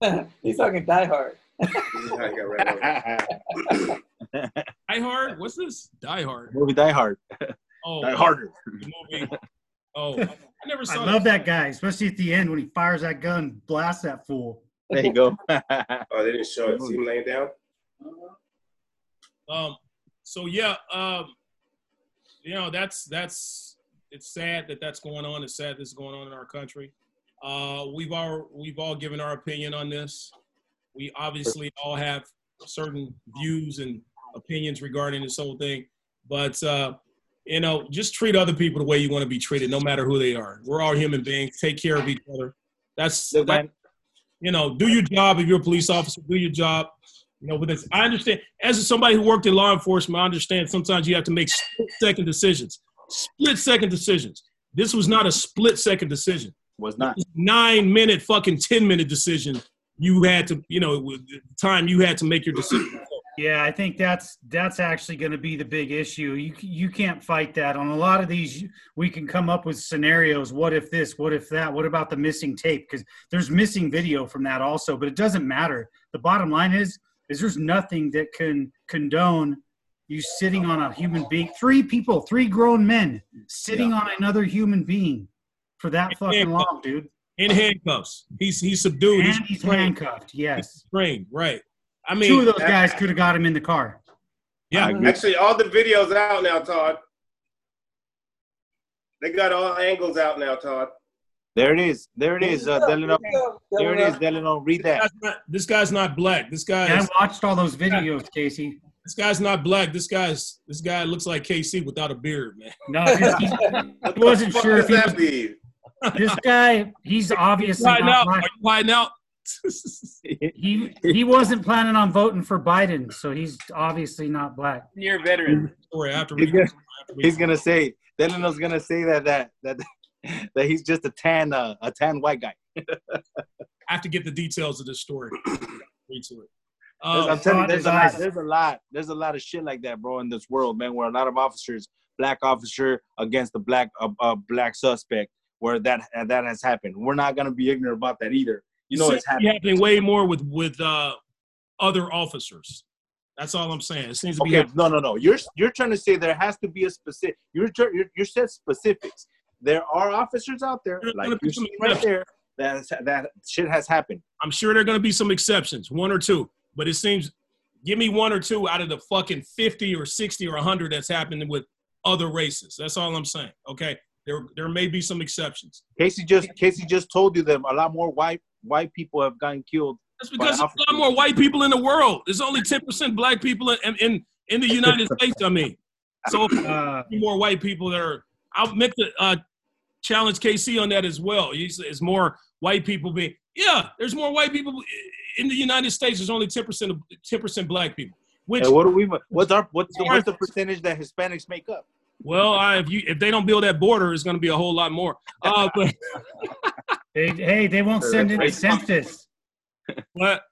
He's talking Die Hard. I got right on. Die Hard. What's this? Die Hard. Movie Die Hard. Oh, Die Harder. the movie. Oh, I never I saw. love that guy, especially at the end when he fires that gun, blasts that fool. There you go. Oh, they didn't show it. See him laying down. Um, so yeah, um, you know that's that's it's sad that that's going on. It's sad this is going on in our country. Uh, we've all we've all given our opinion on this. We obviously all have certain views and opinions regarding this whole thing, but uh, you know, just treat other people the way you want to be treated, no matter who they are. We're all human beings. Take care of each other. That's that, you know, do your job if you're a police officer. Do your job. You know, but it's, I understand as somebody who worked in law enforcement, I understand sometimes you have to make split second decisions. Split second decisions. This was not a split second decision. was not. Nine minute, fucking ten minute decision. You had to, you know, the time you had to make your decision. Yeah, I think that's that's actually going to be the big issue. You you can't fight that. On a lot of these, we can come up with scenarios. What if this? What if that? What about the missing tape? Because there's missing video from that also. But it doesn't matter. The bottom line is, is there's nothing that can condone you sitting on a human being. Three people, three grown men sitting on another human being for that fucking long, dude. In handcuffs. He's he's subdued. And he's trained. handcuffed. Yes, trained. Right. I mean, two of those guys could have got him in the car. yeah. I agree. Actually, all the videos out now, Todd. They got all angles out now, Todd. There it is. There it is. Uh, Delano. There it is, Delano. Read This that. guy's not, this guy's not black. This guy is I watched all those videos, Casey. This guy's not black. This guy's this guy looks like KC without a beard, man. No, he, wasn't sure if he that was, mean? this guy. He's obviously Hiding not out. Are you hiding out? He he wasn't planning on voting for Biden, so he's obviously not black. You're a veteran. Story after He's we. gonna, he's gonna say. Delano's gonna say that that that that he's just a tan uh, a tan white guy. I have to get the details of this story. Read to it. There's- Um, I'm telling you, there's a lot. There's a lot. There's a lot of shit like that, bro, in this world, man. Where a lot of officers, black officer against the black uh, uh, black suspect, where that uh, that has happened. We're not gonna be ignorant about that either. You know it it's seems to be happening. happening way more with with uh, other officers. That's all I'm saying. It seems to be Okay, no, no, no. You're you're trying to say there has to be a specific. You're you're, you're said specifics. There are officers out there, There's like gonna be you're some seeing right there, that that shit has happened. I'm sure there are going to be some exceptions, one or two, but it seems give me one or two out of the fucking 50 or 60 or 100 that's happening with other races. That's all I'm saying. Okay, there there may be some exceptions. Casey just Casey just told you that a lot more white white people have gotten killed. That's because there's a lot more white people in the world. There's only 10% black people in in, in the United States. I mean, so Uh, more white people that are. I'll make the uh, challenge KC on that as well. It's more white people being. Yeah, there's more white people in the United States. There's only 10% of 10% black people. Which And what do we? What's our what's the, what's the percentage that Hispanics make up? Well, I, if you if they don't build that border, it's going to be a whole lot more. Uh, but they, hey, they won't send in the census. What?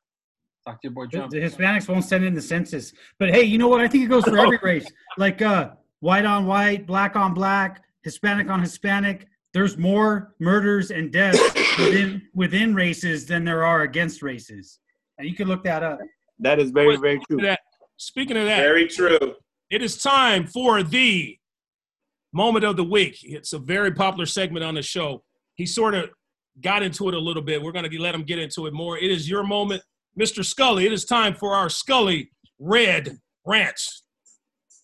Talk to your boy The, Trump. the Hispanics won't send in the census. But hey, you know what? I think it goes for every race. Like uh, white on white, black on black, Hispanic on Hispanic. There's more murders and deaths within within races than there are against races, and you can look that up. That is very very true. that speaking of that, Very true. It is time for the moment of the week. It's a very popular segment on the show. He sort of got into it a little bit. We're going to let him get into it more. It is your moment, Mr. Scully. It is time for our Scully Red Rant.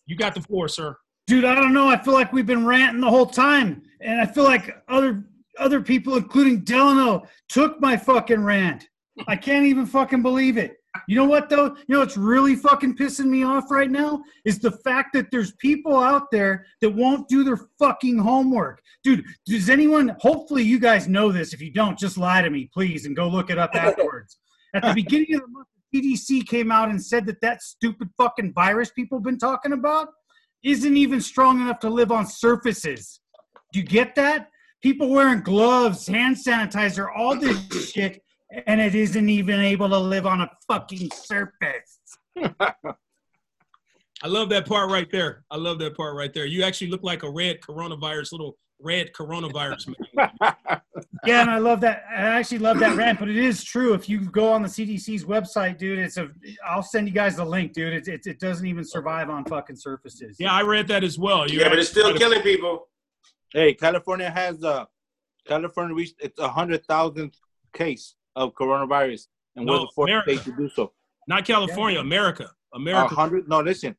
You got the floor, sir. Dude, I don't know. I feel like we've been ranting the whole time, and I feel like other other people, including Delano, took my fucking rant. I can't even fucking believe it. You know what though? You know what's really fucking pissing me off right now is the fact that there's people out there that won't do their fucking homework. Dude, does anyone hopefully you guys know this. If you don't, just lie to me, please, and go look it up afterwards. At the beginning of the month, the CDC came out and said that that stupid fucking virus people have been talking about isn't even strong enough to live on surfaces. Do you get that? People wearing gloves, hand sanitizer, all this shit, and it isn't even able to live on a fucking surface. I love that part right there. I love that part right there. You actually look like a red coronavirus, little red coronavirus man. Yeah, and I love that. I actually love that rant, but it is true. If you go on the CDC's website, dude, it's a. I'll send you guys the link, dude. It, it, it doesn't even survive on fucking surfaces. Yeah, I read that as well. You Yeah, but it's still killing people. Hey, California has a. California reached its a hundred thousandth case of coronavirus, and we're the fourth America. state to do so. Not California, America. A America. hundred. No, listen.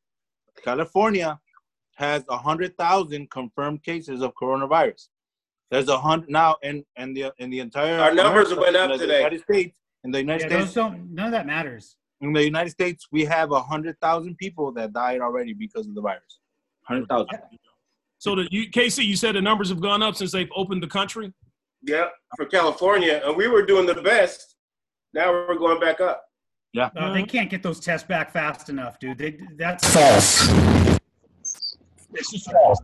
California has a hundred thousand confirmed cases of coronavirus. There's a hundred now, and and the in the entire Our numbers America, went up in the today. United States, in the United Yeah, States, don't. None of that matters. in the United States, we have a hundred thousand people that died already because of the virus. Hundred thousand. So the you, Casey, you said the numbers have gone up since they've opened the country. Yeah, for California, and we were doing the best. Now we're going back up. Yeah. Uh, they can't get those tests back fast enough, dude. They, that's false. It's just false.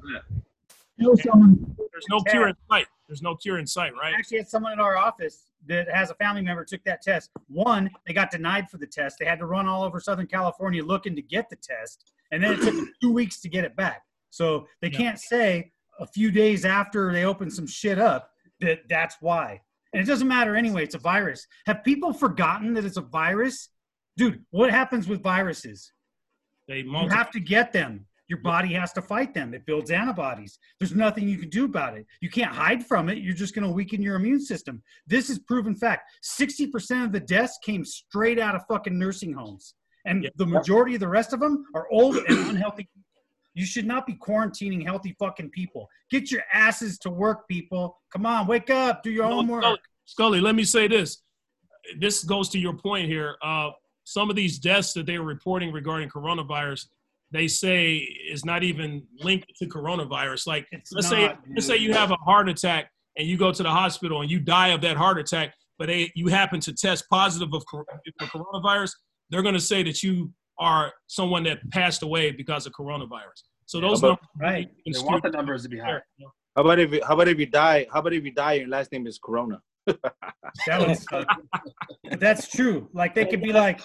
You know someone There's no cure in sight. There's no cure in sight, I right? actually had someone in our office that has a family member took that test. One, they got denied for the test. They had to run all over Southern California looking to get the test, and then it took them two weeks to get it back. So they Yeah. can't say a few days after they open some shit up that that's why. And it doesn't matter anyway. It's a virus. Have people forgotten that it's a virus? Dude, what happens with viruses? They You have to get them. Your body has to fight them. It builds antibodies. There's nothing you can do about it. You can't hide from it. You're just going to weaken your immune system. This is proven fact. 60% of the deaths came straight out of fucking nursing homes. And Yeah. the majority of the rest of them are old and unhealthy. You should not be quarantining healthy fucking people. Get your asses to work, people. Come on, wake up, do your No, homework. Scully, Scully, let me say this. This goes to your point here. Uh, some of these deaths that they are reporting regarding coronavirus, they say is not even linked to coronavirus. Like, It's let's say, not, let's say you have a heart attack and you go to the hospital and you die of that heart attack, but they, you happen to test positive of for coronavirus. They're going to say that you are someone that passed away because of coronavirus. So those But- numbers Right. They want the numbers to be high. you know? How about if how about if you die? How about if you die? Your last name is Corona. That would suck. But that's true. Like they could be like,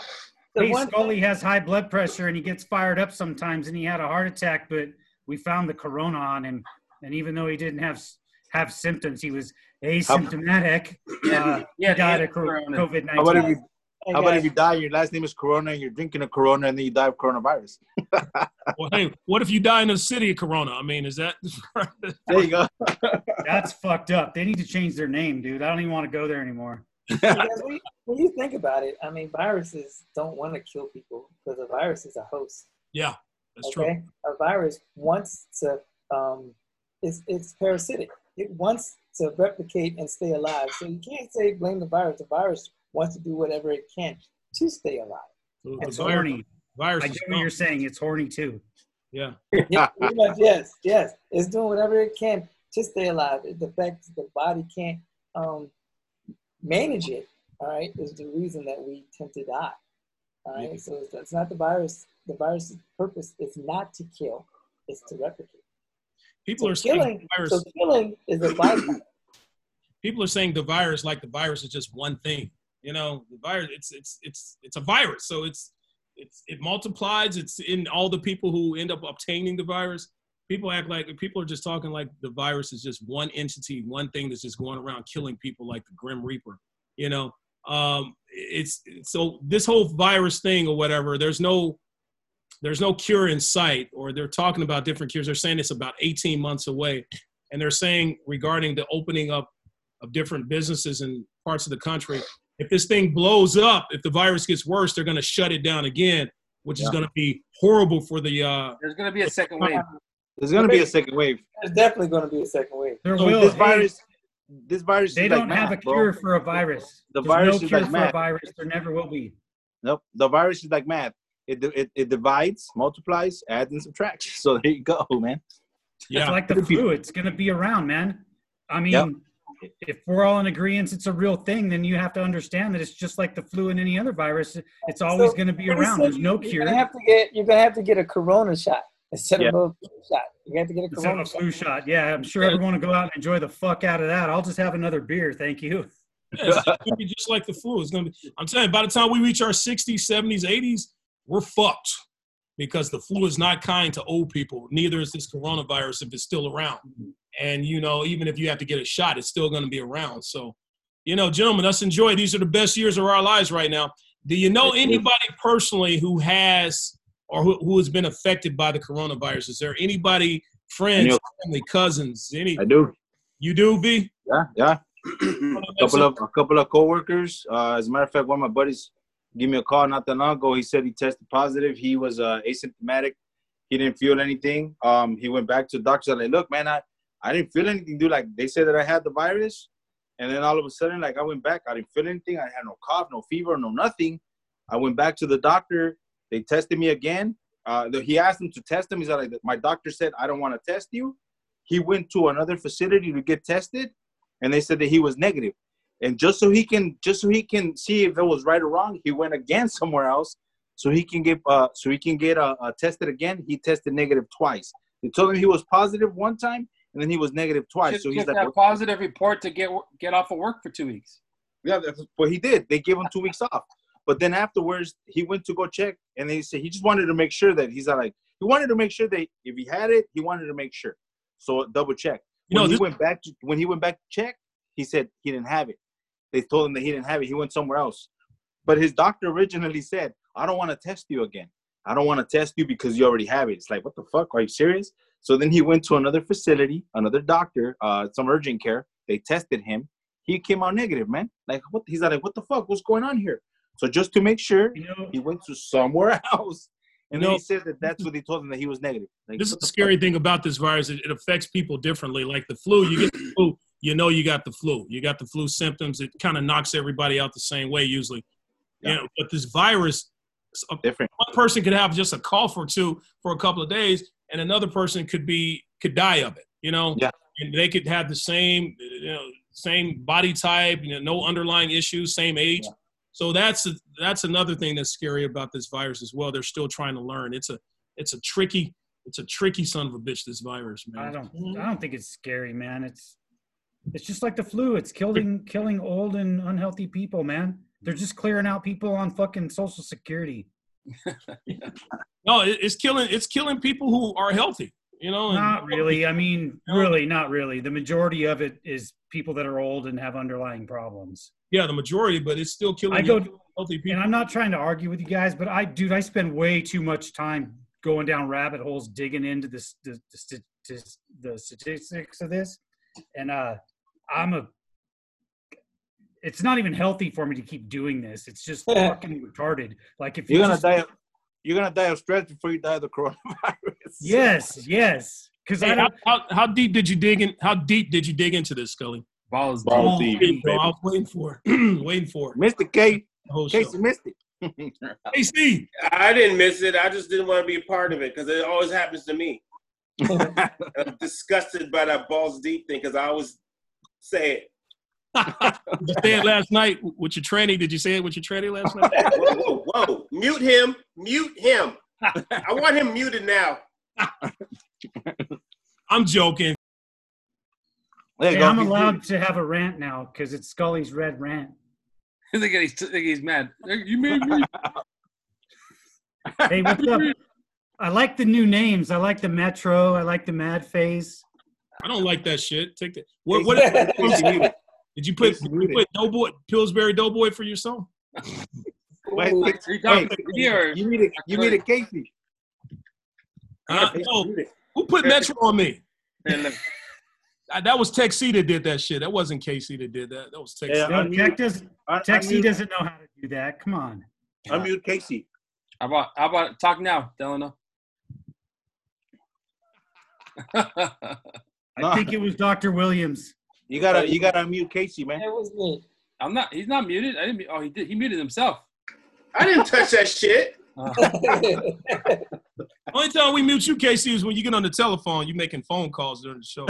The hey, Scully has high blood pressure and he gets fired up sometimes and he had a heart attack, but we found the corona on him. And even though he didn't have have symptoms, he was asymptomatic. Uh, Yeah, he died yeah, of corona. COVID How about if nineteen. You how about if you die? and Your last name is Corona, and you're drinking a Corona, and then you die of coronavirus. Well, hey, what if you die in the city of Corona? I mean, is that There you go. That's fucked up. They need to change their name, dude. I don't even want to go there anymore. Because when, you, think about it, I mean, viruses don't want to kill people because a virus is a host. yeah, that's true. A virus wants to. Um, it's it's parasitic. It wants to replicate and stay alive. So you can't say blame the virus. The virus wants to do whatever it can to stay alive. The It's virus, horny. virus I get what you're saying. It's horny too. Yeah, Yeah, much, yes, yes. It's doing whatever it can to stay alive. The fact that the body can't um, manage it, all right, is the reason that we tend to die. All right, so it's, it's not the virus. The virus's purpose is not to kill; it's to replicate. people So are saying killing, the virus. so killing is a byproduct. People are saying the virus, like the virus, is just one thing. You know, the virus. It's it's it's it's a virus, so it's it's it multiplies. It's in all the people who end up obtaining the virus. People act like people are just talking like the virus is just one entity, one thing that's just going around killing people like the Grim Reaper. You know, um, it's so this whole virus thing or whatever. There's no there's no cure in sight, or they're talking about different cures. They're saying it's about 18 months away, and they're saying regarding the opening up of different businesses in parts of the country, if this thing blows up, if the virus gets worse, they're going to shut it down again, which is going to be horrible for the. Uh, There's gonna be a second wave. There's gonna be a second wave. There's definitely going to be a second wave. There So will. this virus, this virus, they is like don't have a math, bro. cure for a virus. The There's virus no is cure like for a math. virus. There never will be. Nope. The virus is like math. It it, it divides, multiplies, adds, and subtracts. So there you go, man. Yeah. It's like the flu. It's going to be around, man. I mean, Yep. If we're all in agreement it's a real thing, then you have to understand that it's just like the flu and any other virus. It's always So, going to be around. There's no You're cure. gonna have to get. You're gonna have to get a corona shot instead Yeah. of a flu shot. You have to get a Instead of corona a flu shot. Yeah, I'm sure everyone will go out and enjoy the fuck out of that. I'll just have another beer. Thank you. Yeah, it's be just like the flu. It's gonna be. I'm telling you, by the time we reach our 60s, 70s, 80s, we're fucked because the flu is not kind to old people. Neither is this coronavirus if it's still around. And you know, even if you have to get a shot, it's still going to be around. So, you know, gentlemen, let's enjoy. These are the best years of our lives right now. Do you know anybody personally who has or who, who has been affected by the coronavirus? Is there anybody, friends, family, cousins, any? I do. You do, V? Yeah, yeah. A couple of a couple of coworkers. Uh, as a matter of fact, one of my buddies gave me a call not that long ago. He said he tested positive. He was uh, asymptomatic. He didn't feel anything. Um, he went back to the doctor. Like, look, man, I, I didn't feel anything, dude. Like they said that I had the virus, and then all of a sudden, like I went back. I didn't feel anything. I had no cough, no fever, no nothing. I went back to the doctor. They tested me again. Uh, the- he asked them to test him. He's like, my doctor said I don't want to test you. He went to another facility to get tested and they said that he was negative. And just so he can, just so he can see if it was right or wrong, he went again somewhere else, so he can get, uh, so he can get uh, uh, tested again. He tested negative twice. They told him he was positive one time, and then he was negative twice. Just, so he's just like, that positive report to get get off of work for two weeks. yeah, that's what he did. They gave him two weeks off. But then afterwards, he went to go check, and they said he just wanted to make sure that he's not like he wanted to make sure that if he had it, he wanted to make sure. So double check. You know, he this- went back to when he went back to check, he said he didn't have it. They told him that he didn't have it. He went somewhere else. But his doctor originally said, "I don't want to test you again. I don't want to test you because you already have it." It's like, what the fuck? Are you serious? So then he went to another facility, another doctor, uh, some urgent care. They tested him. He came out negative, man. Like what? He's like, what the fuck? What's going on here? So just to make sure, You know, he went to somewhere else, and You then know- he said that that's what they told him that he was negative. Like, This is the the scary fuck? thing about this virus. It, it affects people differently. Like the flu, you get the flu, you know you got the flu. You got the flu symptoms. It kind of knocks everybody out the same way usually. Yeah. You know, but this virus, Different. one person could have just a cough or two for a couple of days, and another person could be could die of it. You know, Yeah. and they could have the same, you know, same body type, you know, no underlying issues, same age. Yeah. So that's that's another thing that's scary about this virus as well. They're still trying to learn. It's a it's a tricky it's a tricky son of a bitch. This virus, man. I don't. Mm-hmm. I don't think it's scary, man. It's it's just like the flu. It's killing killing old and unhealthy people, man. They're just clearing out people on fucking social security. No, it's killing it's killing people who are healthy. You know, Not really. I mean, really, not really. The majority of it is people that are old and have underlying problems. Yeah, the majority, but it's still killing I go, healthy people. and I'm not trying to argue with you guys, but I, dude, I spend way too much time going down rabbit holes, digging into this, the, the, st- st- the statistics of this, and uh, I'm a. It's not even healthy for me to keep doing this. It's just fucking retarded. Like if you You're gonna just- die. Of, you're gonna die of stress before you die of the coronavirus. Yes, yes. Because Hey, how, how, how deep did you dig in? How deep did you dig into this, Scully? Balls Balls deep. deep. Bro, I was waiting for it. waiting for it. Mr. K, The whole show. Casey missed it. Hey, Steve. I didn't miss it. I just didn't want to be a part of it because it always happens to me. I'm disgusted by that balls deep thing because I always say it. Did you say it last night with your tranny? Did you say it with your tranny last night? Whoa, whoa, whoa. Mute him. Mute him. I want him muted now. I'm joking. There Hey. I'm allowed to have a rant now because it's Scully's red rant. Look at he's, look at he's mad. You made me. Hey, what's up? I like the new names. I like the Metro. I like the Mad Face. I don't like that shit. Take that. What? What? Casey muted. Did you put, did you put Doughboy, Pillsbury Doughboy for your song? Wait, wait, you talking wait. to me or- You muted. You muted Casey. Uh, Casey no, who put Metro on me? Here. That was Tech C that did that shit. That wasn't Casey that did that. That was Tech C. Yeah, No. Tech, does, Un- Tech C unmute- doesn't know how to do that. Come on. Unmute Casey. How about how about talk now, Delano? I think it was Dr. Williams. You gotta. You gotta unmute Casey, man. It was me. I'm not. He's not muted. I didn't. Oh, he did. He muted himself. I didn't touch that shit. Only time we mute you, Casey, is when you get on the telephone. You making phone calls during the show.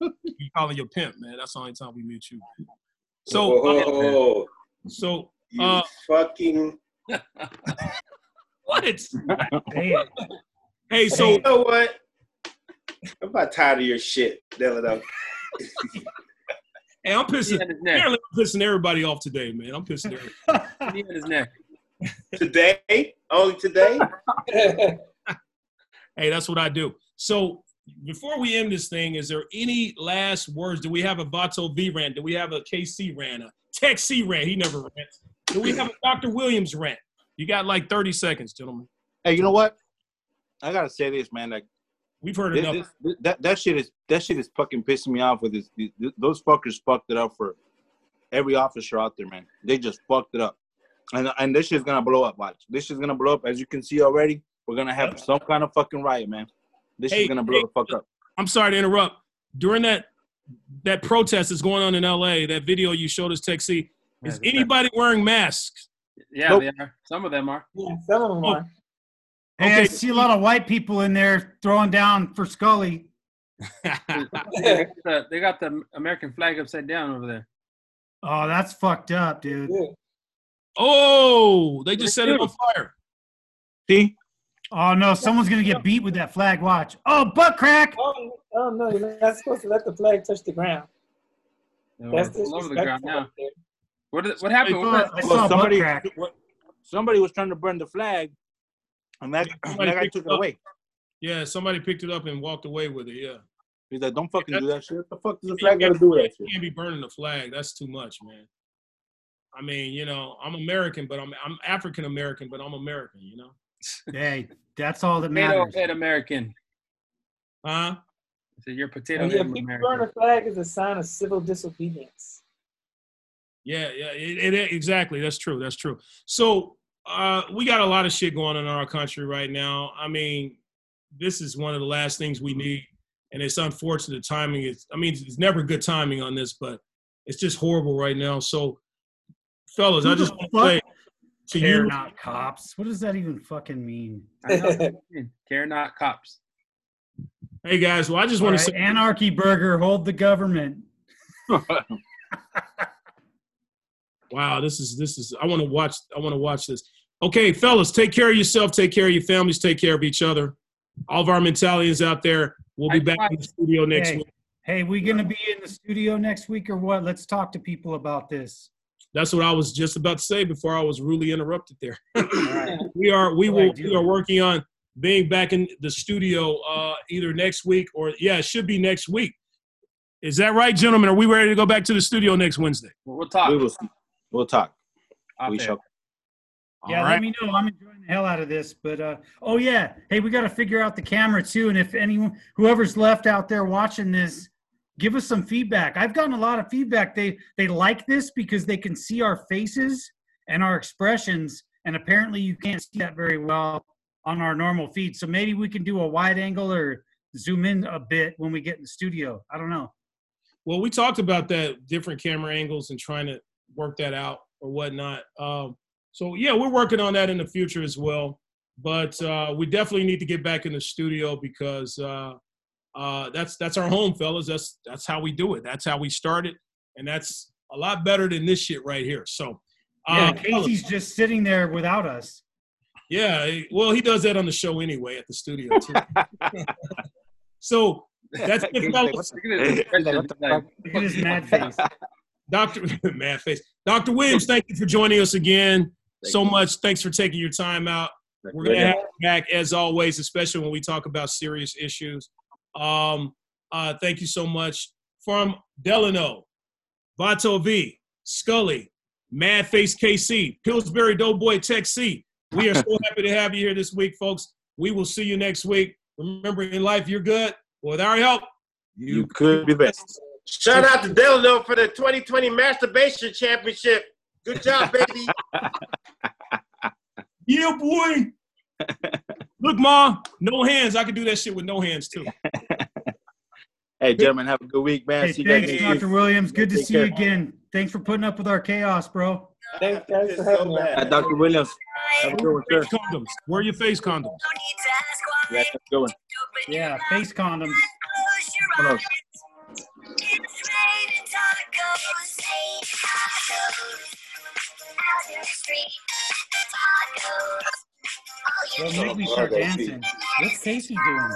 you calling your pimp, man. That's the only time we mute you. So, uh, oh, so you uh, fucking. what? Hey, Hey, so you know what? I'm about tired of your shit, Delano. Hey, I'm pissing. Knee on his neck. Apparently, I'm pissing everybody off today, man. I'm pissing. Everybody. Knee his neck. Today, only today. Hey, that's what I do. So before we end this thing, is there any last words? Do we have a Vato V rant? Do we have a KC rant? A Tech C rant? He never rants. Do we have a Dr. Williams rant? You got like 30 seconds, gentlemen. Hey, you know what? I gotta say this, man. Like We've heard this, enough. this, that that shit is that shit is fucking pissing me off. With this, those fuckers fucked it up for every officer out there, man. They just fucked it up, and and this shit's gonna blow up. Watch, this shit's gonna blow up. As you can see already, we're gonna have some kind of fucking riot, man. This Hey, is gonna blow hey, the fuck up. I'm sorry to interrupt. During that that protest that's going on in LA, that video you showed us, Tech C, is anybody wearing masks? Yeah, Nope. they are. Some of them are. yeah, some of them Oh. are. Hey, I see a lot of white people in there throwing down for Scully. They got the, they got the American flag upside down over there. Oh, that's fucked up, dude. Yeah. oh, they just set it on fire. See, Oh no, someone's gonna get beat with that flag. Watch. Oh, butt crack. Oh, oh no, you're not supposed to let the flag touch the ground. They're That's all over the ground disrespectful. now. right. What, did, what happened? saw, What- I saw Well, butt somebody- crack. somebody was trying to burn the flag, and that, Somebody that guy took it it away. Yeah, somebody picked it up and walked away with it. Yeah. He's like, "Don't fucking do that shit. What the fuck does the You flag got to do with that You shit?" can't be burning the flag. That's too much, man. I mean, you know, I'm American, but I'm I'm African American, but I'm American. You know, Hey, that's all that matters. Potato head American. huh? I said you're potato And head yeah, people burn American. a flag is a sign of civil disobedience. Yeah, yeah, it, it, exactly. That's true. That's true. So uh, we got a lot of shit going on in our country right now. I mean, this is one of the last things we need, and it's unfortunate. The timing is. I mean, it's never good timing on this, but it's just horrible right now. So, fellas, I just want to say to Care you, not cops. What does that even fucking mean? I know. Care not cops. hey guys. Well, I just All want right, to say, Anarchy Burger, hold the government. wow, this is this is. I want to watch. I want to watch this. Okay, fellas, take care of yourself. Take care of your families. Take care of each other. All of our mentalians out there. We'll be I back in the studio next Hey, week. hey, we gonna be in the studio next week or what? Let's talk to people about this. That's what I was just about to say before I was rudely interrupted there. All right. we are we All will we are working on being back in the studio uh either next week or yeah, it should be next week. Is that right, gentlemen? Are we ready to go back to the studio next Wednesday? We'll, we'll talk. We will. We'll talk. off We air. shall. Yeah, All let me know. I'm enjoying the hell out of this. But uh oh yeah, hey, we got to figure out the camera too. And if anyone, whoever's left out there watching this, give us some feedback. I've gotten a lot of feedback. They they like this because they can see our faces and our expressions, and apparently you can't see that very well on our normal feed. So maybe we can do a wide angle or zoom in a bit when we get in the studio. I don't know. Well, we talked about that different camera angles and trying to work that out or whatnot. Um, so yeah, we're working on that in the future as well. But uh, we definitely need to get back in the studio because uh, uh, that's that's our home, fellas. That's that's how we do it. That's how we started, and that's a lot better than this shit right here. So, Yeah, uh, Casey's just sitting there without us. yeah, well, he does that on the show anyway at the studio too. so that's it, He's fellas. like, what Look at his He's like, what the expression. fuck? Look at his mad face. Dr. Mad face. Dr. Williams, thank you for joining us again Thank so you. much. Thanks for taking your time out. We're going to have you back as always, especially when we talk about serious issues. Um, uh, thank you so much. From Delano, Vato V, Scully, Mad Face KC, Pillsbury Doughboy Tech C. We are so happy to have you here this week, folks. We will see you next week. Remember, in life, you're good. With our help, You could be best. Shout out to Delano for the 2020 Masturbation Championship. Good job, baby. Yeah, boy. Look, Ma, no hands. I can do that shit with no hands too. Hey, gentlemen, have a good week, man. Hey, See you guys thanks. Dr. Williams. Good to Take see you again. Thanks for putting up with our chaos, bro. Thanks, guys, for having me. bad. Uh, Dr. Williams, have a good one, sir. Face condoms. Wear your face condoms. Yeah, have a good one. Yeah, face condoms. Hold on. Don't make me start dancing. What's Casey doing?